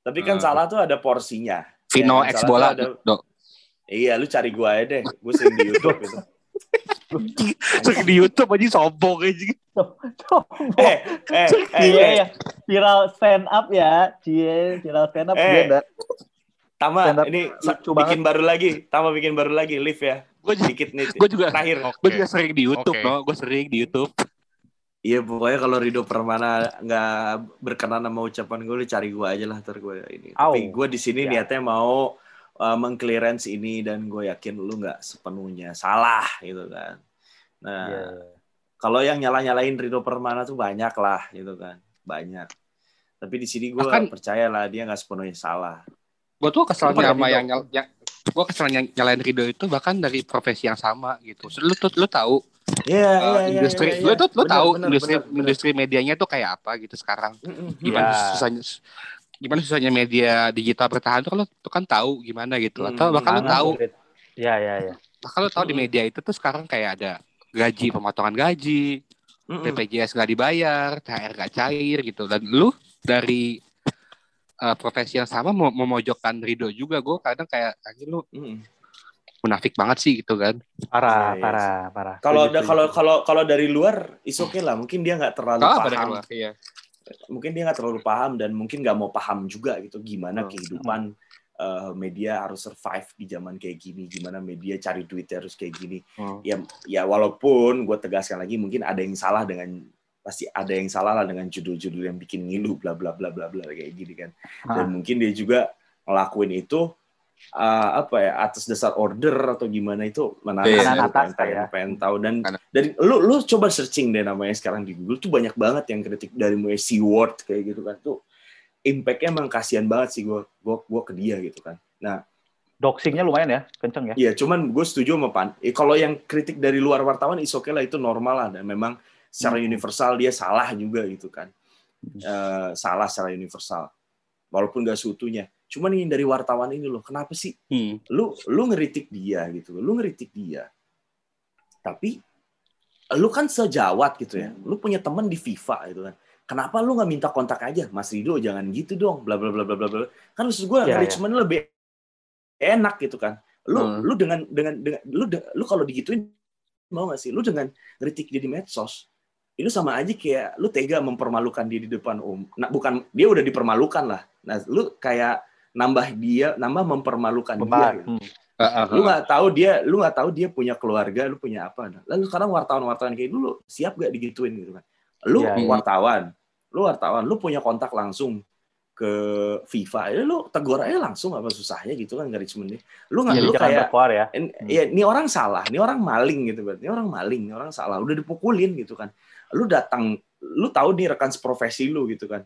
Tapi kan Hmm. salah tuh ada porsinya. Vino Ya, ex salah bola. ada- Do. Iya, lu cari gue aja deh. Gue sering di YouTube itu. [LAUGHS] [LAUGHS] Sering di YouTube aja sombong aja. Eh, eh, eh, Iya eh, ya, viral stand up ya, cie, viral stand up Eh. Tama, ini bikin baru lagi. Tama bikin baru lagi, live ya. Gue juga, Dikit nih. gue juga, Terakhir. gue juga sering di YouTube, no. Gue sering di YouTube. Iya, pokoknya kalau Rido Permana nggak berkenan sama ucapan gue, lu cari gue aja lah ntar gue ini. Au. Tapi gue di sini Ya. niatnya mau uh, mengclearance ini dan gue yakin lu nggak sepenuhnya salah gitu kan. Nah, Iya. kalau yang nyala-nyalain Rido Permana tuh banyak lah gitu kan, banyak. Tapi di sini gue percaya lah dia nggak sepenuhnya salah. Gue tuh keselnya sama yang, nyal- yang gue keselnya nyalain Rido itu bahkan dari profesi yang sama gitu. So, Lu tuh lu tahu Iya, uh, iya, iya, industri, iya, lu iya. tuh lu tahu industri industri medianya tuh kayak apa gitu sekarang. Gimana Iya. susahnya gimana susahnya media digital bertahan tuh kalau tuh kan tahu gimana gitu. Atau Hmm, bahkan lu Sangat tahu. Iya, iya, iya. bahkan lu tahu di media itu tuh sekarang kayak ada gaji pemotongan gaji. BPJS nggak dibayar, THR nggak cair gitu. Dan lu dari uh, profesi yang sama mau memojokkan Rido juga, gue kadang kayak anjir lu Mm-mm. munafik banget sih gitu kan. Parah, iya, parah, parah. Kalau kalau kalau kalau dari luar is oke lah, mungkin dia nggak terlalu pada paham. iya. Mungkin dia nggak terlalu paham dan mungkin nggak mau paham juga gitu gimana Hmm. kehidupan uh, media harus survive di zaman kayak gini, gimana media cari duitnya harus kayak gini. Hmm. Ya ya walaupun gue tegaskan lagi mungkin ada yang salah dengan pasti ada yang salah lah dengan judul-judul yang bikin ngilu bla bla bla bla bla kayak gini kan. Dan Ah. mungkin dia juga ngelakuin itu uh, apa ya atas dasar order atau gimana itu mana Iya, pengen, atas pengen, ya. pengen tahu. Dan Karena- dari lu lu coba searching deh namanya sekarang di Google tuh banyak banget yang kritik dari mulai C word kayak gitu kan. Tuh impactnya emang kasihan banget sih gue gue gue ke dia gitu kan. Nah Doxingnya lumayan ya, kenceng ya. iya cuman gue setuju sama pan. Eh, kalau yang kritik dari luar wartawan is oke lah itu normal lah. Dan memang secara Hmm. universal dia salah juga gitu kan. Eh, salah secara universal. Walaupun gak seutuhnya cuman ini dari wartawan ini loh kenapa sih Hmm. lu lu ngeritik dia gitu lu ngeritik dia. Tapi lu kan sejawat gitu ya lu punya teman di FIFA gitu kan. Kenapa lu nggak minta kontak aja? Mas Rido jangan gitu dong bla bla bla bla bla bla. Kan maksud gue Iya, encouragement lebih enak gitu kan. Lu Hmm. lu dengan dengan dengan lu de- lu kalau digituin mau gak sih? Lu dengan ngeritik dia di medsos itu sama aja kayak lu tega mempermalukan dia di depan umum nah bukan dia udah dipermalukan lah. Nah lu kayak nambah dia nambah mempermalukan dia gitu. ah, lu ah. nggak tahu dia lu nggak tahu dia punya keluarga lu punya apa. Lalu sekarang wartawan-wartawan kayak dulu siap gak digituin gitu kan? Lu Iya, iya. wartawan lu wartawan lu punya kontak langsung ke FIFA ya lu tegur aja langsung apa susahnya gitu kan encouragement lu nggak Iya, lu Jangan kayak berkuar ya. "Ini- ya ini orang salah ini orang maling gitu kan ini orang maling ini orang salah. Udah dipukulin gitu kan. Lu datang lu tahu nih rekan seprofesi lu gitu kan.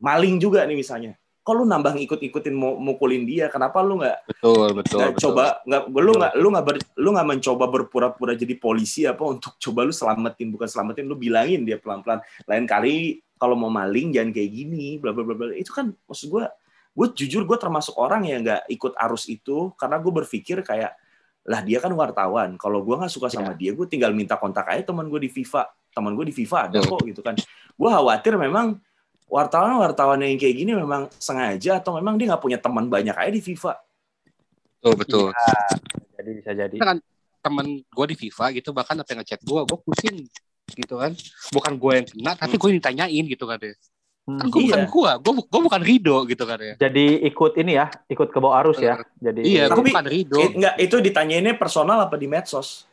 Maling juga nih misalnya kok lu nambah ngikut-ikutin mau mukulin dia? Kenapa lu nggak Betul, betul. betul. coba nggak lu nggak lu nggak lu nggak mencoba berpura-pura jadi polisi apa untuk coba lu selamatin bukan selamatin lu bilangin dia pelan-pelan. Lain kali kalau mau maling jangan kayak gini bla bla bla bla. Itu kan maksud gue gue jujur gue termasuk orang yang nggak ikut arus itu karena gue berpikir kayak lah dia kan wartawan. Kalau gue nggak suka sama Ya. dia gue tinggal minta kontak aja teman gue di FIFA. Teman gue di FIFA ada kok gitu kan. Gue khawatir memang wartawan wartawan yang kayak gini memang sengaja atau memang dia nggak punya teman banyak aja di FIFA? Betul betul. Jadi bisa jadi. Kan temen gue di FIFA gitu bahkan apa yang ngechat gue gue pusing gitu kan. Bukan gue yang kena tapi gue ditanyain gitu kan ya Hmm. kan gue bukan Iya. gue gue gue bukan Rido gitu kan ya Jadi ikut ini ya, ikut ke bawah arus ya. Jadi iya gue Tapi- bukan Rido. Eh, enggak itu ditanyainnya personal apa di medsos?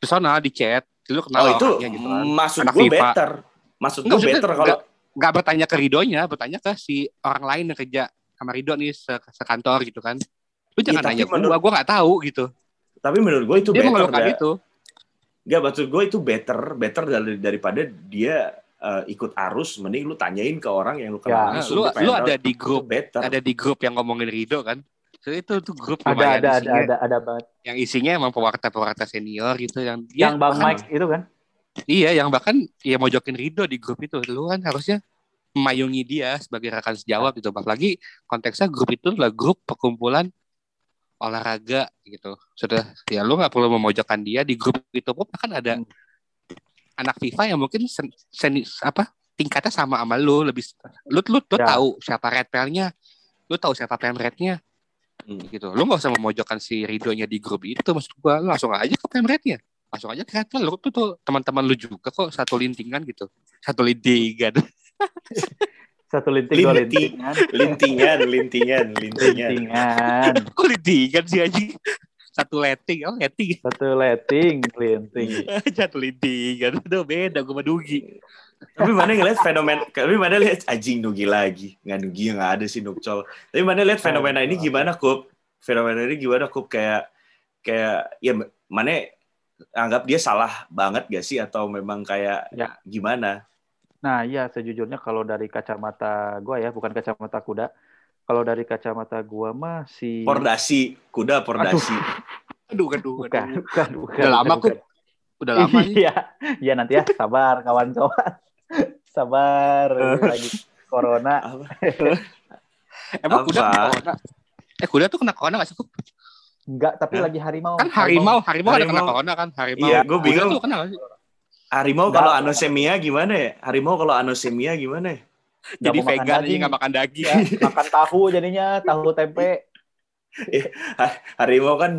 Personal di chat. Lu oh kenal itu orangnya gitu kan. maksud gue better. Maksud gue better kalau nggak bertanya ke Ridonya bertanya ke si orang lain yang kerja sama Rido nih se- sekantor gitu kan lu jangan Iya, tapi nanya gue menurut- gue nggak tahu gitu tapi menurut gue itu dia better mengeluhkan dah. itu Enggak, maksud gue itu better, better dari, daripada dia eh, ikut arus, mending lu tanyain ke orang yang lu Ya. kenal langsung. lu lu ada di grup better. ada di grup yang ngomongin Rido kan so, itu tuh grup ada ada ada isinya, ada ada banget. yang isinya emang pewarta-pewarta senior gitu yang dia Yang Bang bahkan- Mike itu kan. Iya, yang bahkan ya mojokin Rido di grup itu. Lu kan harusnya memayungi dia sebagai rekan sejawat gitu. Apalagi konteksnya grup itu adalah grup perkumpulan olahraga gitu. Sudah ya lu nggak perlu memojokkan dia di grup itu pun kan ada Hmm. anak FIFA yang mungkin sen, seni- apa tingkatnya sama sama lu lebih lu lu, lu Ya. tahu siapa red nya lu tahu siapa pemretnya Hmm. gitu. Lu nggak usah memojokkan si Ridonya di grup itu maksud gua lu langsung aja ke pemretnya langsung aja ke lu tuh, tuh teman-teman lu juga kok satu lintingan gitu satu lintingan [LAUGHS] Satu linting dua Linting. lintingan. Lintingan, lintingan, lintingan. Lintingan. [LAUGHS] kok lintingan sih aja satu letting oh letting Satu letting, linting. [LAUGHS] satu lintingan udah beda gue sama Dugi Tapi mana ngeliat fenomena, tapi mana lihat anjing Nugi lagi. Nggak Nugi nggak ada sih Nukcol. Tapi mana lihat fenomena ini gimana, Kup? Fenomena ini gimana, Kup? Kayak, kayak, ya mana anggap dia salah banget gak sih? Atau memang kayak Ya. gimana? Nah, iya sejujurnya kalau dari kacamata gua ya, bukan kacamata kuda. Kalau dari kacamata gua mah si Pordasi, kuda pordasi. [LAUGHS] aduh aduh bukan, aduh bukan, bukan. udah lama bukan. kok udah lama nih Iya, iya nanti ya, sabar kawan-kawan. [LAUGHS] Sabar lagi corona. Apa? emang kuda Apa? kena corona eh kuda tuh kena corona gak sih? Enggak, tapi Hah? lagi harimau. kan harimau harimau ada kena Harimau. corona kan harimau Iya, Kuda bingung. tuh kena gak sih? Harimau Nggak. kalau anosemia gimana ya? Harimau kalau anosemia gimana ya? Nggak jadi mau makan vegan aja daging. nggak makan daging Ya, makan tahu jadinya, tahu tempe. [LAUGHS] Harimau kan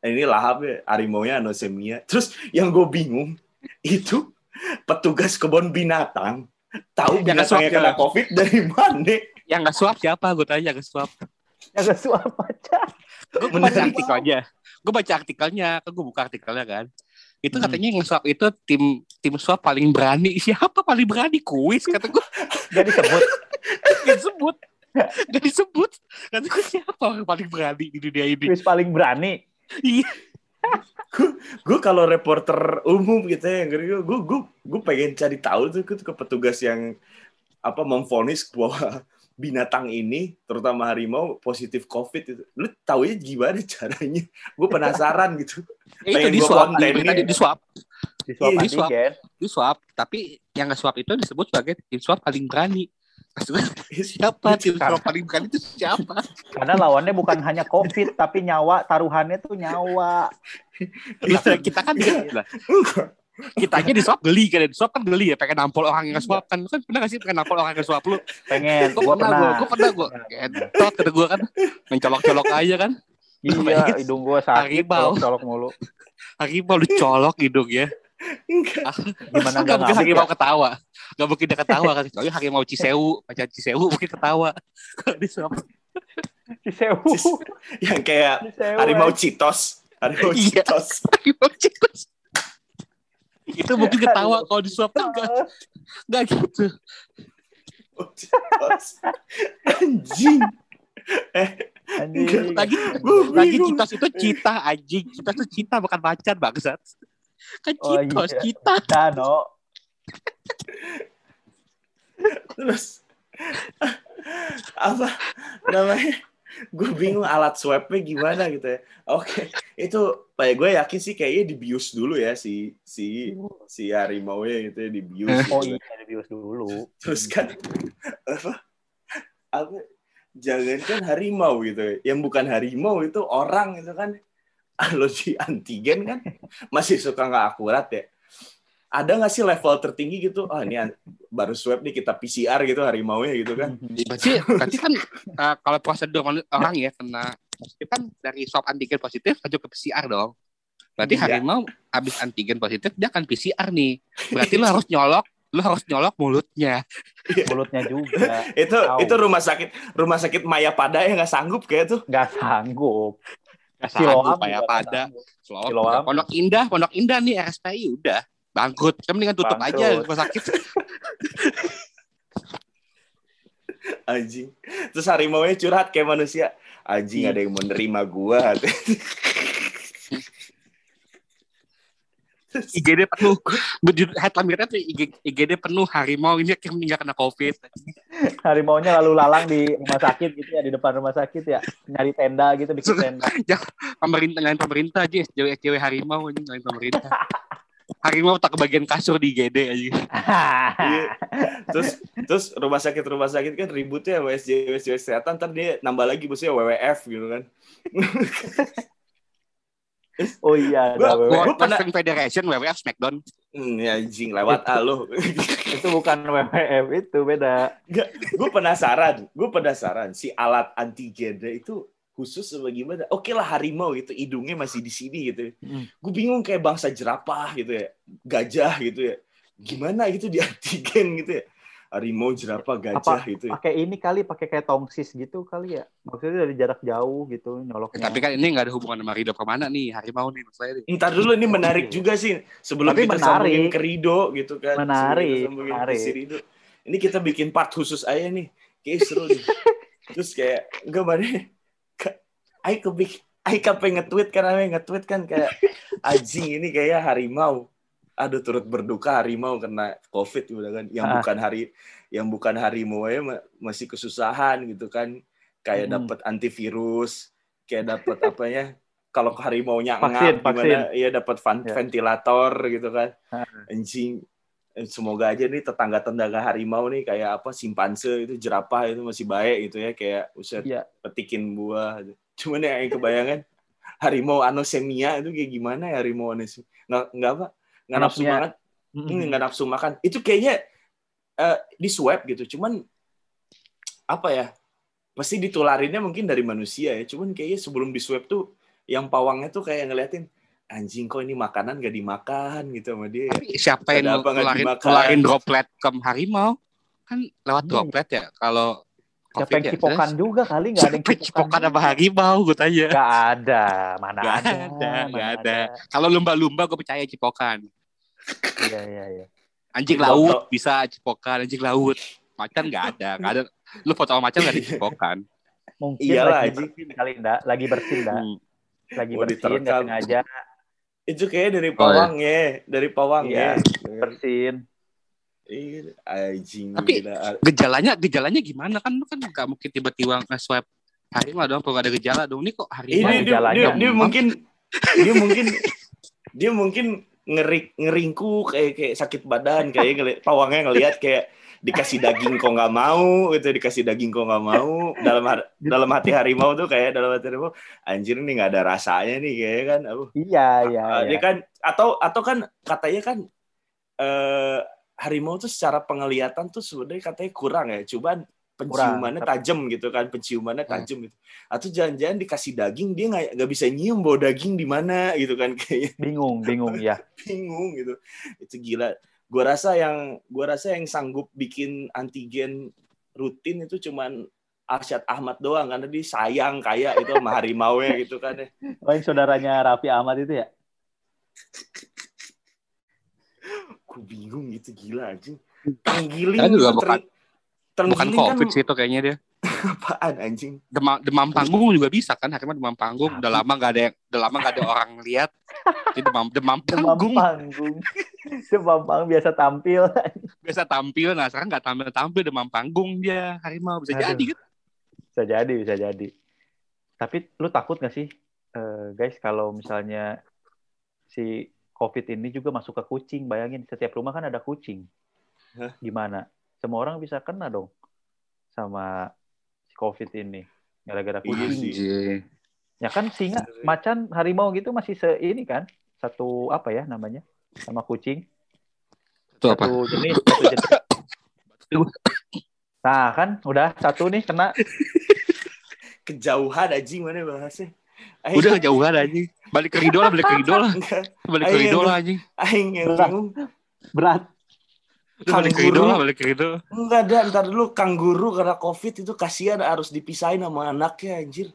ini lahap ya, harimaunya anosemia. Terus yang gue bingung itu petugas kebun binatang tahu Jangan binatangnya kena covid dari mana? yang nggak suap siapa gue tanya nggak suap Yang suap [LAUGHS] aja. Gue baca artikelnya gue baca artikelnya kan gue buka artikelnya kan. Itu Hmm. katanya yang swab itu tim tim swab paling berani. [LAUGHS] Siapa paling berani? Kuis kata gue Gak [LAUGHS] disebut. gak [LAUGHS] disebut. Gak disebut. Kata gue siapa orang paling berani di dunia ini? Quiz paling berani. iya. Gue kalau reporter umum gitu ya, gue gue gue gue pengen cari tahu tuh ke, ke petugas yang apa memvonis bahwa binatang ini terutama harimau positif covid itu. Lu tahu ya gimana [LAUGHS] caranya? Gue penasaran gitu. [LAUGHS] Itu Pengen di swab di, swab Di swab Iya, di swab. di swab tapi yang nggak swab itu disebut sebagai tim swab paling berani. Gue, [LAUGHS] siapa tim swab paling berani itu siapa? Karena lawannya bukan hanya COVID, tapi nyawa, taruhannya tuh nyawa. kita, kita kan lah kita aja. di swab geli kan. Di swab kan geli ya pengen nampol orang yang swab kan. Kan pernah gak sih pengen nampol orang yang swab lu? Pengen, gue gua pernah gue gue pernah gue entot kata gue kan. Mencolok-colok aja kan. Iya, hidung gua sakit, Harimau. colok mulu. harimau lu colok hidung ya. Enggak. Gimana Gak nggak mungkin harimau ya? ketawa. Gak mungkin dia ketawa kan. Kecuali harimau Cisewu Pacar Cisewu mungkin ketawa. Kalau di swab Di sewu. yang kayak sewu. harimau eh. citos. Harimau Iya. citos. Harimau Cisewu Itu mungkin ketawa Kalau di swab kan gak, gak gitu. Anjing. Anjing. Lagi lagi citos itu cita anjing. Citos itu cita bukan macan bangsat. Kan Oh, citos iya. cita. Dano. terus apa namanya gue bingung alat swabnya gimana gitu ya oke itu kayak gue yakin sih kayaknya dibius dulu ya si si si harimau nya gitu ya dibius [LAUGHS] Oh gitu. iya, di bios dulu. terus kan apa apa jangan kan harimau gitu ya. yang bukan harimau itu orang gitu kan alogi antigen kan masih suka nggak akurat ya. Ada nggak sih level tertinggi gitu? Oh ini baru swab nih kita PCR gitu harimau ya gitu kan? Berarti, berarti kan uh, kalau prosedur orang ya kena positif kan dari swab antigen positif lanjut ke PCR dong. Berarti Iya. harimau habis antigen positif dia akan PCR nih. Berarti lo harus nyolok, lo harus nyolok mulutnya. mulutnya juga Itu Tahu. itu rumah sakit rumah sakit Maya Pada yang nggak sanggup kayak tuh. nggak sanggup Gak Siloam sanggup ya juga pada. Siloam. Pondok Indah, Pondok Indah nih RSPI udah bangkrut. Kan mendingan tutup Bangkrut. aja rumah sakit. [LAUGHS] Anjing. Terus harimau nya curhat kayak manusia. Anjing Hmm. ada yang mau nerima gua. [LAUGHS] IGD penuh. Berjudul headline berita tuh IG, IGD penuh harimau ini akhirnya nggak kena covid. harimaunya lalu lalang di rumah sakit gitu ya di depan rumah sakit ya nyari tenda gitu bikin [LAUGHS] tenda Pemerintah ngalahin pemerintah aja, cewek-cewek harimau ini ngalahin pemerintah. Harimau tak kebagian kasur di IGD aja. [LAUGHS] Iya. Terus terus rumah sakit rumah sakit kan ributnya WSJ WSJ kesehatan ntar dia nambah lagi bosnya WWF gitu kan. [LAUGHS] oh iya Gua- gua World pernah- Wrestling Federation, WWF, Smackdown. Hmm, ya anjing lewat ah lu. [LAUGHS] itu bukan WWF itu beda gue penasaran, gue penasaran si alat antigen itu khusus apa gimana? Oke lah harimau gitu, hidungnya masih di sini gitu. Hmm. Gue bingung kayak bangsa jerapah gitu ya, gajah gitu ya. Gimana gitu di antigen gitu ya? Harimau, jerapah, gajah gitu. Ya. pakai ini kali pakai kayak tongsis gitu kali ya maksudnya dari jarak jauh gitu nyoloknya Tapi kan ini nggak ada hubungan sama Ridho ke mana nih, harimau nih maksudnya nih. Ntar dulu ini menarik juga sih sebelum Tapi kita menarik. sambungin ke Rido gitu kan. Sebelum Menarik, kita sambungin ke menarik. si Rido. Ini kita bikin part khusus aja nih. Kayak seru nih. [LAUGHS] Terus kayak enggak mana Ayo kebik Ayo kape nge-tweet kan Ayo nge-tweet kan kayak anjing ini kayak harimau. Aduh turut berduka harimau kena covid udah kan yang Ah. bukan hari yang bukan harimau ya ma- masih kesusahan gitu kan kayak Hmm. dapat antivirus kayak dapat [LAUGHS] apanya kalau harimaunya Vaksin, ngap gimana ya dapat Ya. ventilator gitu kan anjing Eh, semoga aja nih tetangga-tetangga harimau nih kayak apa simpanse itu jerapah itu masih baik gitu ya kayak usah Iya. petikin buah gitu. Cuman ya yang kebayangan harimau anosemia itu kayak gimana ya harimau anosemia nggak nggak apa nggak nafsu Anapnya. banget Hmm, nggak nafsu makan itu kayaknya eh, di swab gitu cuman apa ya pasti ditularinnya mungkin dari manusia ya cuman kayaknya sebelum di swab tuh yang pawangnya tuh kayak ngeliatin anjing kok ini makanan gak dimakan gitu sama dia Tapi siapa yang ngeluarin droplet ke harimau? Kan lewat Hmm. droplet ya. Kalau siapa yang ya. cipokan juga kali nggak ada yang cipokan sama harimau gue tanya. nggak ada mana Nggak ada ada, mana nggak ada. Kalau lumba-lumba gue percaya cipokan. iya iya iya Anjing laut bisa cipokan, anjing laut. Macan nggak ada, nggak ada. Lu foto sama macan nggak ada cipokan. mungkin Iyalah, lagi anjing. bersin kali ndak lagi bersin dak Hmm. lagi Mau bersin nggak diterkam. sengaja itu kayak dari Oh, ya. pawang ya dari pawang Iya. ya bersin Iya, anjing Tapi- gila. Gejalanya, gejalanya gimana kan? Lu kan nggak mungkin tiba-tiba nge-swab harimau dong kalau ada gejala dong. Ini kok Ini harimau? dia, dia, gejalanya dia, dia demam. mungkin dia mungkin dia mungkin ngerik ngeringku kayak kayak sakit badan kayak ngeli, pawangnya ngelihat kayak dikasih daging kok nggak mau gitu dikasih daging kok nggak mau dalam har- dalam hati harimau tuh kayak dalam hati harimau anjir nih nggak ada rasanya nih kayak kan apa iya iya Ah, iya dia kan atau atau kan katanya kan eh, harimau tuh secara penglihatan tuh sebenarnya katanya kurang ya. Cuman penciumannya tajam gitu kan penciumannya Hmm. tajam gitu. Atau jangan-jangan dikasih daging dia nggak nggak bisa nyium bau daging di mana gitu kan kayaknya. Bingung bingung ya. [LAUGHS] Bingung gitu. Itu gila. Gua rasa yang gua rasa yang sanggup bikin antigen rutin itu cuman Arsyad Ahmad doang karena dia sayang kayak itu sama harimau ya gitu kan ya. oh yang saudaranya Raffi Ahmad itu ya [LAUGHS] Gue bingung gitu gila anjing. Tenggiling Kan juga bukan- ter- Bukan covid kan sih itu kayaknya dia. [LAUGHS] apaan anjing? Demam, demam panggung juga bisa kan harimau demam panggung. Udah lama nggak ada yang udah lama nggak ada orang lihat. Jadi demam demam demam panggung. panggung. [LAUGHS] Demam panggung biasa tampil. [LAUGHS] Biasa tampil nah sekarang nggak tampil tampil demam panggung dia. Harimau bisa Aduh. jadi kan bisa jadi bisa jadi. Tapi lu takut nggak sih eh, guys kalau misalnya si covid ini juga masuk ke kucing bayangin setiap rumah kan ada kucing Hah? gimana semua orang bisa kena dong sama si covid ini gara-gara Iya kucing. Ya kan singa, macan, harimau gitu masih se ini kan satu apa ya namanya sama kucing Itu apa? satu jenis satu jenis. Nah kan udah satu nih kena [LAUGHS] Kejauhan anjing mana bahasnya. Aing, Udah kejauhan anjing. Balik ke Rido lah, balik ke Rido lah. Balik ke ayo. lah anjing. aing yang Berat. bingung. berat. Udah balik ke lah, balik ke Rido. Enggak ada, ntar dulu kangguru karena covid itu kasihan harus dipisahin sama anaknya anjir.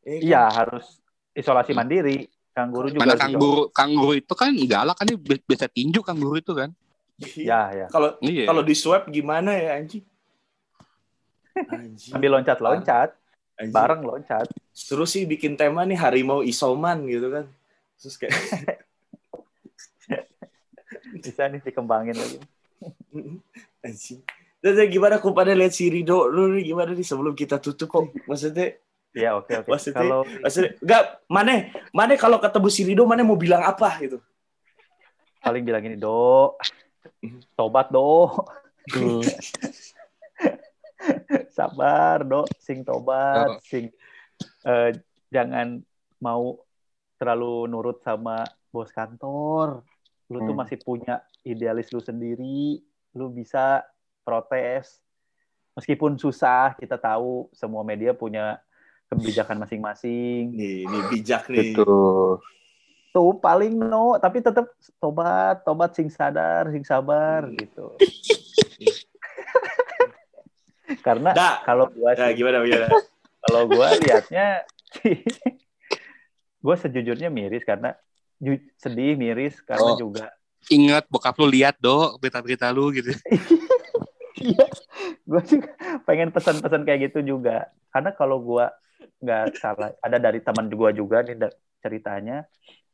Eh, kan? Iya harus isolasi mandiri. Kangguru juga. Mana kangguru, kangguru itu kan galak kan dia bi- biasa tinju kangguru itu kan. isolasi. Ya ya. Kalau Iya. kalau di swab gimana ya anjing? [LAUGHS] Anjing. Sambil loncat-loncat, anjing. bareng loncat. Terus sih bikin tema nih harimau isoman gitu kan. Terus kayak [LAUGHS] Bisa nih dikembangin lagi. [LAUGHS] anjing. Terus gimana aku pada lihat si Rido lu nih gimana nih sebelum kita tutup kok maksudnya Iya oke oke. Maksudnya- Kalau maksudnya enggak mana mana kalau ketemu si Rido mana mau bilang apa gitu. paling bilang gini do, tobat do. [LAUGHS] [LAUGHS] sabar do, sing Oh. tobat, sing eh, jangan mau terlalu nurut sama bos kantor. Lu tuh Hmm. masih punya idealis lu sendiri, lu bisa protes. Meskipun susah, kita tahu semua media punya kebijakan masing-masing. [LAUGHS] Nih, nih bijak nih. Gitu. Tuh paling no, tapi tetap tobat, tobat sing sadar, sing sabar Hmm. gitu. Karena Dah. kalau gua Nah, sih, gimana gimana? [LAUGHS] kalau gua liatnya [LAUGHS] gua sejujurnya miris karena ju- sedih miris karena Oh. juga Ingat bokap lu lihat do berita-berita lu gitu. [LAUGHS] Iya, gue juga pengen pesan-pesan kayak gitu juga. Karena kalau gue nggak salah, ada dari teman gue juga nih ceritanya,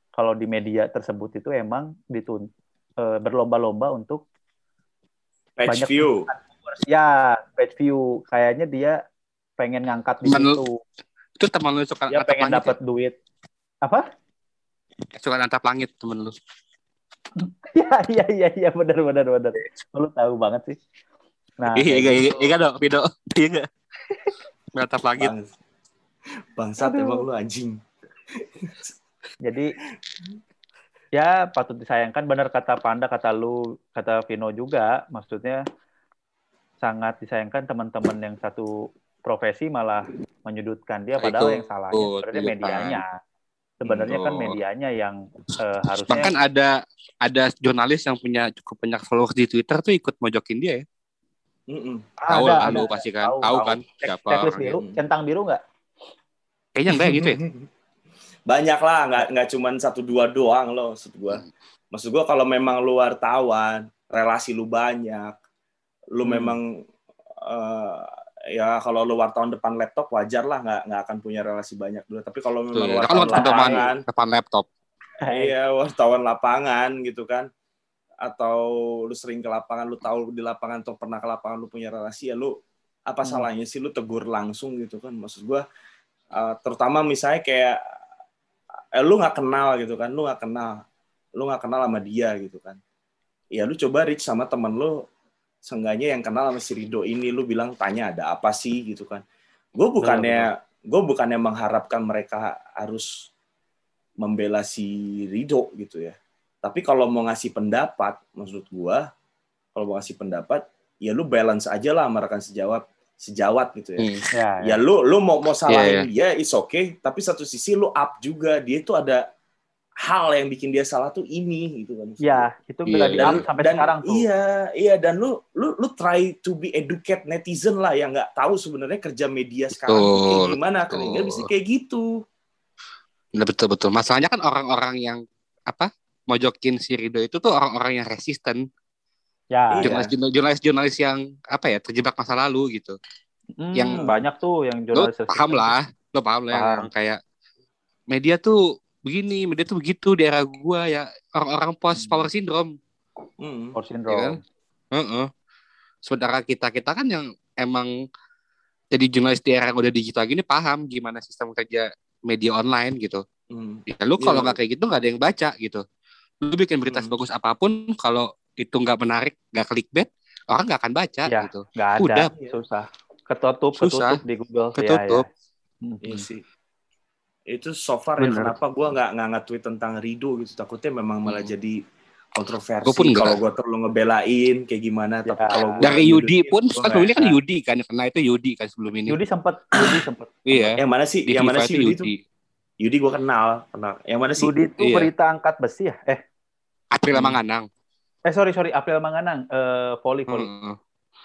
kalau di media tersebut itu emang ditun eh, berlomba-lomba untuk Page Banyak view. Ya page view. Kayaknya dia pengen ngangkat di Temen lu- situ. Itu teman lu suka Dia pengen dapat duit. Apa? [LAUGHS] ya? Suka natap langit temen lu. Iya iya iya iya benar benar benar. Lu tahu banget sih. Nah, Iya, iya, iya, iya, dong, Pido. [LAUGHS] Iya enggak? Natap langit. Bang, bangsat Aduh. emang lu anjing. Jadi ya patut disayangkan benar kata Panda, kata lu, kata Vino juga. Maksudnya sangat disayangkan teman-teman yang satu profesi malah menyudutkan dia Nah, padahal itu, yang salahnya betul, sebenarnya iya kan. medianya. Sebenarnya kan medianya yang eh, harusnya Bahkan ada ada jurnalis yang punya cukup banyak followers di Twitter tuh ikut mojokin dia ya. Mm-mm. Tahu ada, lah ada. lu pasti kan. Tahu kan Cek- siapa checklist biru, centang biru nggak? Kayaknya enggak gitu ya. [LAUGHS] Banyak lah, nggak nggak cuman satu dua doang loh, maksud gua. Maksud gua kalau memang lu wartawan, relasi lu banyak, lu Hmm. memang eh, ya kalau lu wartawan depan laptop wajar lah nggak nggak akan punya relasi banyak dulu. Tapi kalau Tuh, memang. Kan wartawan lapangan, depan laptop. iya wartawan lapangan gitu kan, atau lu sering ke lapangan, lu tahu di lapangan atau pernah ke lapangan lu punya relasi ya lu apa Hmm. salahnya sih lu tegur langsung gitu kan? Maksud gua eh, terutama misalnya kayak eh, lu nggak kenal gitu kan, lu nggak kenal, lu nggak kenal sama dia gitu kan. Ya lu coba reach sama temen lu, seenggaknya yang kenal sama si Rido ini, lu bilang tanya ada apa sih gitu kan. Gue bukannya gue bukannya mengharapkan mereka harus membela si Rido gitu ya. Tapi kalau mau ngasih pendapat, maksud gua, kalau mau ngasih pendapat, ya lu balance aja lah sama rekan sejawat, sejawat gitu ya Hmm. Ya, ya lu lu mau mau salahin Iya, dia is okay tapi satu sisi lu up juga dia itu ada hal yang bikin dia salah tuh ini gitu kan ya itu Iya, di iya. up sampai sekarang tuh. iya iya dan lu lu lu try to be educate netizen lah yang nggak tahu sebenarnya kerja media sekarang tuh kayak Betul, gimana betul. kan nggak bisa kayak gitu Nah, betul betul. Masalahnya kan orang-orang yang apa mojokin si Rido itu tuh orang-orang yang resisten, Ya, Iya. jurnalis jurnalis jurnalis yang apa ya terjebak masa lalu gitu. Hmm, yang- banyak tuh yang Lo jurnalis paham lah, lo paham lah yang kayak media tuh begini, media tuh begitu di era gua ya orang-orang post power syndrome. Hmm. Power Iya syndrome. kan? Heeh. Sementara kita kita kan yang emang jadi jurnalis di era yang udah digital gini paham gimana sistem kerja media online gitu. Hmm. Ya lu Iya. kalau nggak kayak gitu nggak ada yang baca gitu. Lu bikin berita Hmm. sebagus apa pun kalau itu nggak menarik, nggak clickbait, orang nggak akan baca Ya. gitu. Nggak ada, Udah. susah. Ketutup, Susah. ketutup di Google. Ya, Ketutup. ya. Hmm. Iya sih itu so far ya kenapa gue nggak nggak nge-tweet tentang Rido gitu takutnya memang malah Hmm. jadi kontroversi Gua pun kalau gue terlalu ngebelain kayak gimana tapi Ya. kalau gua Dari Yudi nyudutin, pun, kan ini kan. Yudi kan, karena itu Yudi kan sebelum ini. Yudi sempat Yudi sempat [CLEARS THROAT] Iya. yang mana sih Di yang mana sih Yudi Yudi. Yudi gue kenal kenal yang mana sih Yudi itu Iya. berita angkat besi ya? Eh, April Hmm. Manganang. eh sorry sorry April Manganang, eh volley volley. Heeh.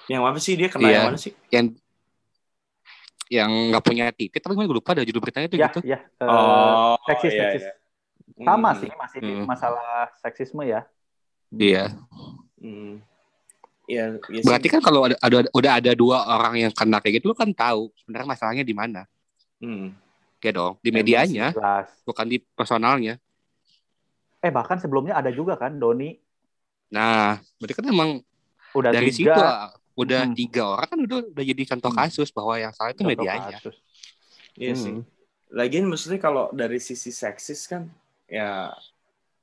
yang mana sih dia kenal Iya. yang mana sih Yang yang nggak punya titik tapi gue lupa ada judul beritanya itu Ya, gitu. ya. eh, oh seksis, iya, seksis. iya. Sama Hmm, sih, masih Hmm. masalah seksisme ya. Iya. hmm. Iya, iya sih. Berarti kan kalau ada, ada udah ada dua orang yang kena kayak gitu lu kan tahu sebenarnya masalahnya di mana. Hmm. Ya dong, di medianya, Jelas. bukan di personalnya. Eh bahkan sebelumnya ada juga kan Doni Nah, berarti kan emang udah dari situ tiga udah Hmm. tiga orang kan udah udah jadi contoh Hmm. kasus bahwa yang salah itu contoh medianya. kasus. Iya Hmm. sih. Lagian maksudnya kalau dari sisi seksis kan ya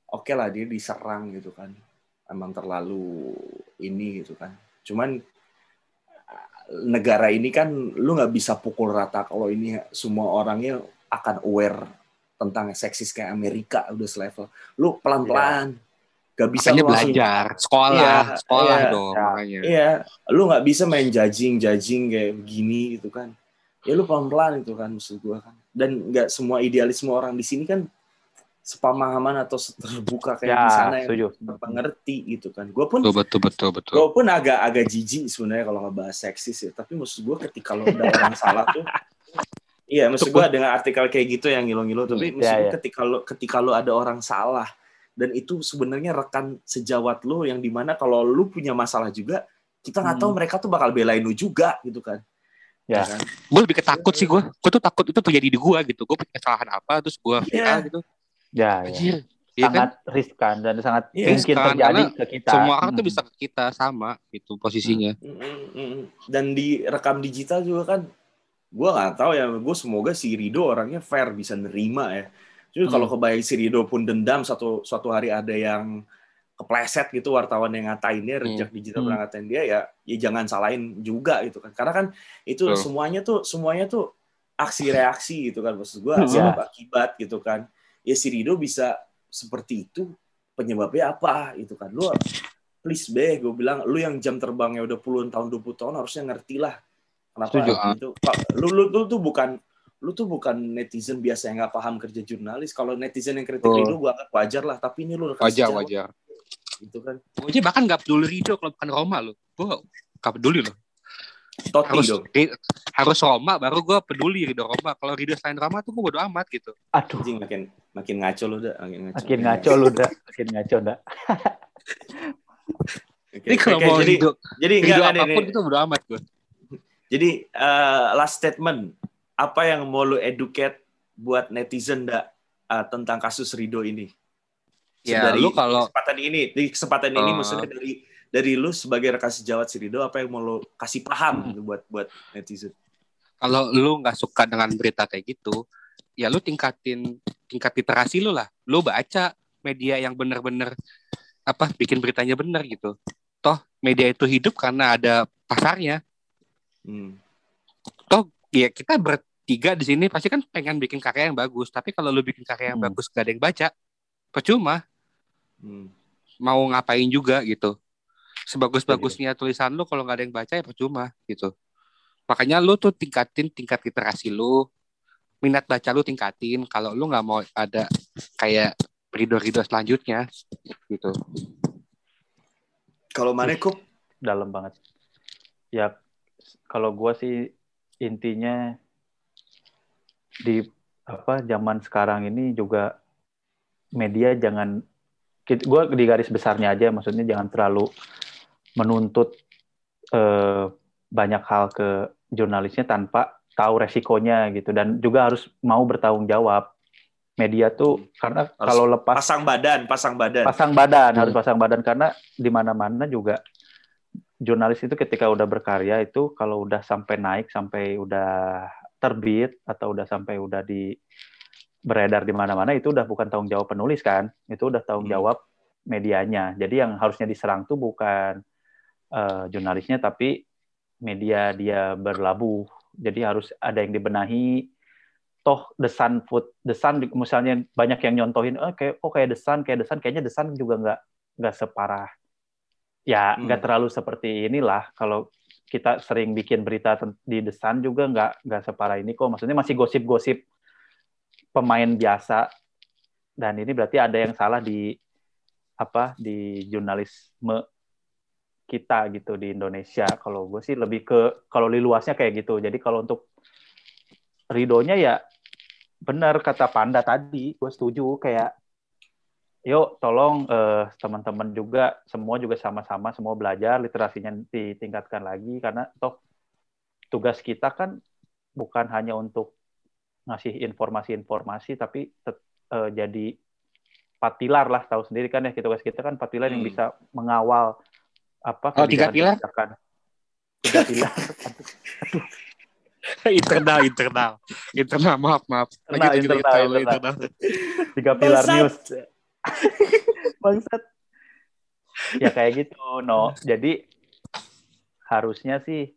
oke lah dia diserang gitu kan. Emang terlalu ini gitu kan. Cuman negara ini kan lu nggak bisa pukul rata kalau ini semua orangnya akan aware tentang seksis kayak Amerika udah selevel. Lu pelan-pelan. Gak bisa Makanya lu langsung belajar, sekolah, Iya, sekolah iya. dong Ya. makanya. Iya, lu nggak bisa main judging-judging kayak begini gitu kan. Ya lu pelan-pelan itu kan maksud gua kan. Dan nggak semua idealisme orang di sini kan sepamahaman atau terbuka kayak Ya, di sana yang setuju. mengerti gitu kan. Gua pun Betul betul betul betul. gua pun agak agak jijik sebenarnya kalau ngebahas seksis ya. Tapi maksud gua ketika lo ada orang [LAUGHS] salah tuh Iya, maksud gua dengan artikel kayak gitu yang ngilo-ngilo tapi maksud Ya, gua ya. ketika lo ketika lo ada orang salah dan itu sebenarnya rekan sejawat lo yang di mana kalau lu punya masalah juga kita nggak tahu Hmm. mereka tuh bakal belain lu juga gitu kan Ya. kan? Gue lebih ketakut sih gue. Gue tuh takut itu terjadi di gue gitu. Gue punya kesalahan apa terus gue Iya. viral gitu. Ya, ya. Anjir. Iya kan? sangat riskan dan sangat Iya, mungkin riskan, terjadi ke kita. Semua orang tuh Hmm. bisa ke kita sama gitu posisinya. Mm, mm, mm. dan di rekam digital juga kan gua nggak tahu ya gue semoga si Rido orangnya fair bisa nerima ya Jadi kalau kebayang si Rido pun dendam satu suatu hari ada yang kepleset gitu wartawan yang ngatain dia rejak digital Hmm. ngatain dia ya ya jangan salahin juga gitu kan. Karena kan itu Betul. semuanya tuh semuanya tuh aksi [LAUGHS] reaksi gitu kan. Maksud gua Hmm. sebab akibat gitu kan. Ya si Rido bisa seperti itu penyebabnya apa gitu kan. Lu please be gue bilang lu yang jam terbangnya udah puluhan tahun 20 tahun harusnya ngerti lah kenapa Setuju, gitu. Pak, lu, lu lu tuh bukan lu tuh bukan netizen biasa yang nggak paham kerja jurnalis kalau netizen yang kritik Betul. Rido gue anggap wajar lah tapi ini lu Wajar sejawat, wajar. gitu kan Gue bahkan gak peduli Rido kalau bukan Roma loh. Gue gak peduli loh. Totti Harus dong Ri- harus Roma baru gue peduli Rido Roma. Kalau Rido selain Roma tuh gue bodo amat gitu. Aduh, Anjing, makin makin ngaco lu dah makin ngaco makin ngaco lu dah, makin ngaco dah. Oke, Ini kalau oke, mau jadi Rido, jadi Rido enggak ada apa pun itu bodo amat gue. jadi eh, last statement apa yang mau lu educate buat netizen dak eh, tentang kasus Rido ini Ya, dari lu kalau- kesempatan ini di kesempatan ini Eh. maksudnya dari dari lu sebagai rekan sejawat si Rido apa yang mau lu kasih paham gitu buat buat netizen kalau lu nggak suka dengan berita kayak gitu, ya lu tingkatin tingkat literasi lu lah. Lu baca media yang bener-bener apa bikin beritanya bener gitu. Toh media itu hidup karena ada pasarnya. Hmm. Toh ya kita bertiga di sini pasti kan pengen bikin karya yang bagus. Tapi kalau lu bikin karya yang Hmm. bagus gak ada yang baca, percuma. Hmm. Mau ngapain juga gitu. Sebagus-bagusnya tulisan lu kalau nggak ada yang baca ya percuma gitu. Makanya lu tuh tingkatin tingkat literasi lu, minat baca lu tingkatin. Kalau lu nggak mau ada kayak rido-rido selanjutnya gitu. kalau mana Kup? dalam banget. Ya, kalau gua sih intinya di apa zaman sekarang ini juga media jangan gue di garis besarnya aja maksudnya jangan terlalu menuntut eh, banyak hal ke jurnalisnya tanpa tahu resikonya gitu dan juga harus mau bertanggung jawab media tuh karena Harus kalau lepas Pasang badan, pasang badan. pasang badan Hmm. harus pasang badan karena di mana-mana juga jurnalis itu ketika udah berkarya itu kalau udah sampai naik sampai udah terbit atau udah sampai udah di beredar di mana-mana itu udah bukan tanggung jawab penulis kan itu udah tanggung Hmm. jawab medianya jadi yang harusnya diserang tuh bukan eh, jurnalisnya tapi media dia berlabuh jadi harus ada yang dibenahi toh The Sun Food, The Sun misalnya banyak yang nyontohin, eh kayak kok kayak The Sun, kayak The Sun, kayaknya The Sun juga nggak nggak separah. Ya nggak Hmm. terlalu seperti inilah. Kalau kita sering bikin berita di The Sun juga nggak nggak separah ini kok. Maksudnya masih gosip-gosip pemain biasa. Dan ini berarti ada yang salah di apa di jurnalisme kita gitu di Indonesia. Kalau gue sih lebih ke kalau di luasnya kayak gitu. Jadi kalau untuk Ridonya ya benar kata Panda tadi, gue setuju kayak yuk tolong eh, teman-teman juga semua juga sama-sama semua belajar literasinya ditingkatkan lagi karena toh tugas kita kan bukan hanya untuk ngasih informasi-informasi tapi tet- eh, jadi patilar lah tahu sendiri kan ya tugas kita kan patilar yang Hmm. bisa mengawal apa Oh, tiga pilar? tiga pilar [LAUGHS] internal, internal. Internal, maaf, maaf. Internal, internal, lanjut, internal. internal. tiga pilar news [LAUGHS] bangsat. Ya kayak gitu no. Jadi harusnya sih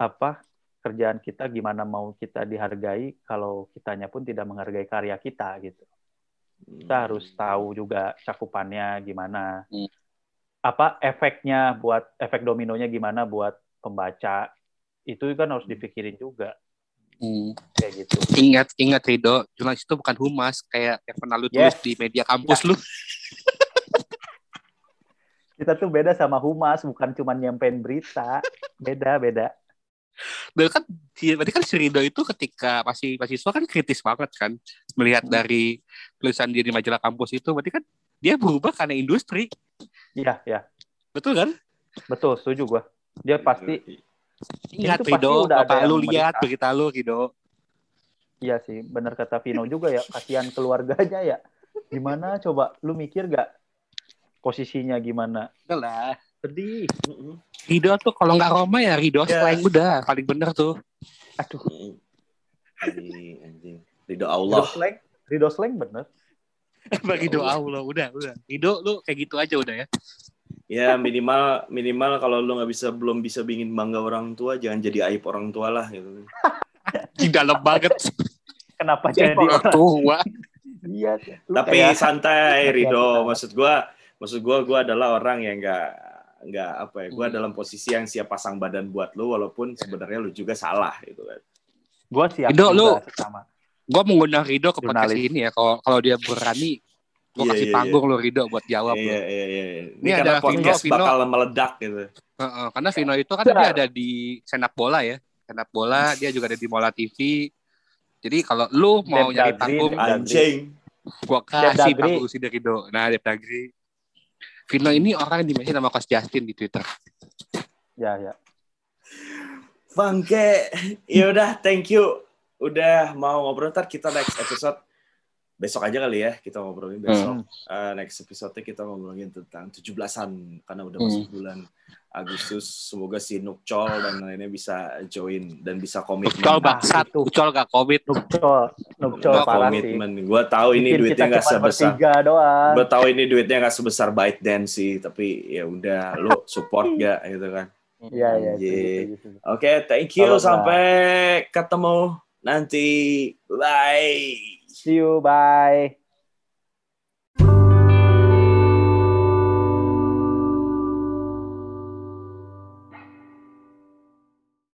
apa kerjaan kita gimana mau kita dihargai kalau kitanya pun tidak menghargai karya kita gitu. Kita harus tahu juga cakupannya gimana. Hmm. apa efeknya buat efek dominonya gimana buat pembaca. Itu kan harus dipikirin juga Hmm. kayak gitu Ingat, ingat Rido, jurnalis itu bukan humas kayak yang pernah lu tulis Yes. di media kampus lu. [LAUGHS] kita tuh beda sama humas bukan cuma nyampein berita beda beda Dan kan, si- berarti kan si Rido itu ketika masih mahasiswa kan kritis banget kan melihat Hmm. dari tulisan dia di majalah kampus itu, berarti kan dia berubah karena industri, iya ya betul kan? betul setuju gua dia pasti Ingat Itu pasti Rido, bapak yang lu lihat berita lu Rido. iya sih benar kata Vino juga ya kasihan keluarganya ya gimana coba lu mikir gak posisinya gimana Udah lah. sedih. Rido tuh kalau nggak Roma ya Rido Ya. slang udah paling bener tuh. aduh. Anjing, Rido Allah. slang Rido slang bener [LAUGHS] Bagi doa Allah udah udah. Rido lu kayak gitu aja udah ya. Ya minimal minimal kalau lu nggak bisa belum bisa bikin bangga orang tua, jangan jadi aib orang tua lah gitu. Di dalam banget. kenapa Jadi jadi orang tua. iya Tapi kayak- santai kayak Ridho, kita. maksud gua maksud gua gua adalah orang yang nggak nggak apa ya, gua Hmm. dalam posisi yang siap pasang badan buat lu walaupun sebenarnya lu juga salah gitu kan. gua siap Rido, lu- sama Gue mengundang Rido ke podcast ini ya. Kalau kalau dia berani, gue Iya, kasih iya, panggung lo Rido buat jawab Iya lo. iya iya. Ini, Ini karena ada podcast Vino, Vino. bakal meledak gitu. Heeh, karena Vino itu kan dia ada di senak bola ya. Senak bola, dia juga ada di Mola TV. Jadi kalau lu mau Dep nyari panggung. Anjing. gua kasih panggung si Rido. Nah, Dep Dagri. Vino ini orang yang dimention sama Coach Justin di Twitter. ya ya Bangke. Ya udah, thank you. Udah mau ngobrol ntar kita next episode besok aja kali ya kita ngobrolin besok. Hmm. Eh, next episode kita ngobrolin tentang 17-an karena udah Hmm. masuk bulan Agustus. Semoga si Nukcol dan lainnya bisa join dan bisa komitmen. Ucol bangsat, itu. Ucol gak covid. nukcol nukcol sih komitmen. Gua tahu ini Bikin duitnya cuma sebesar. bertiga doang Gue tahu ini duitnya nggak sebesar Byte Dance sih, tapi ya udah lu support gak gitu kan. Iya iya. Oke, thank you. Sampai ketemu nanti. Bye. See you. Bye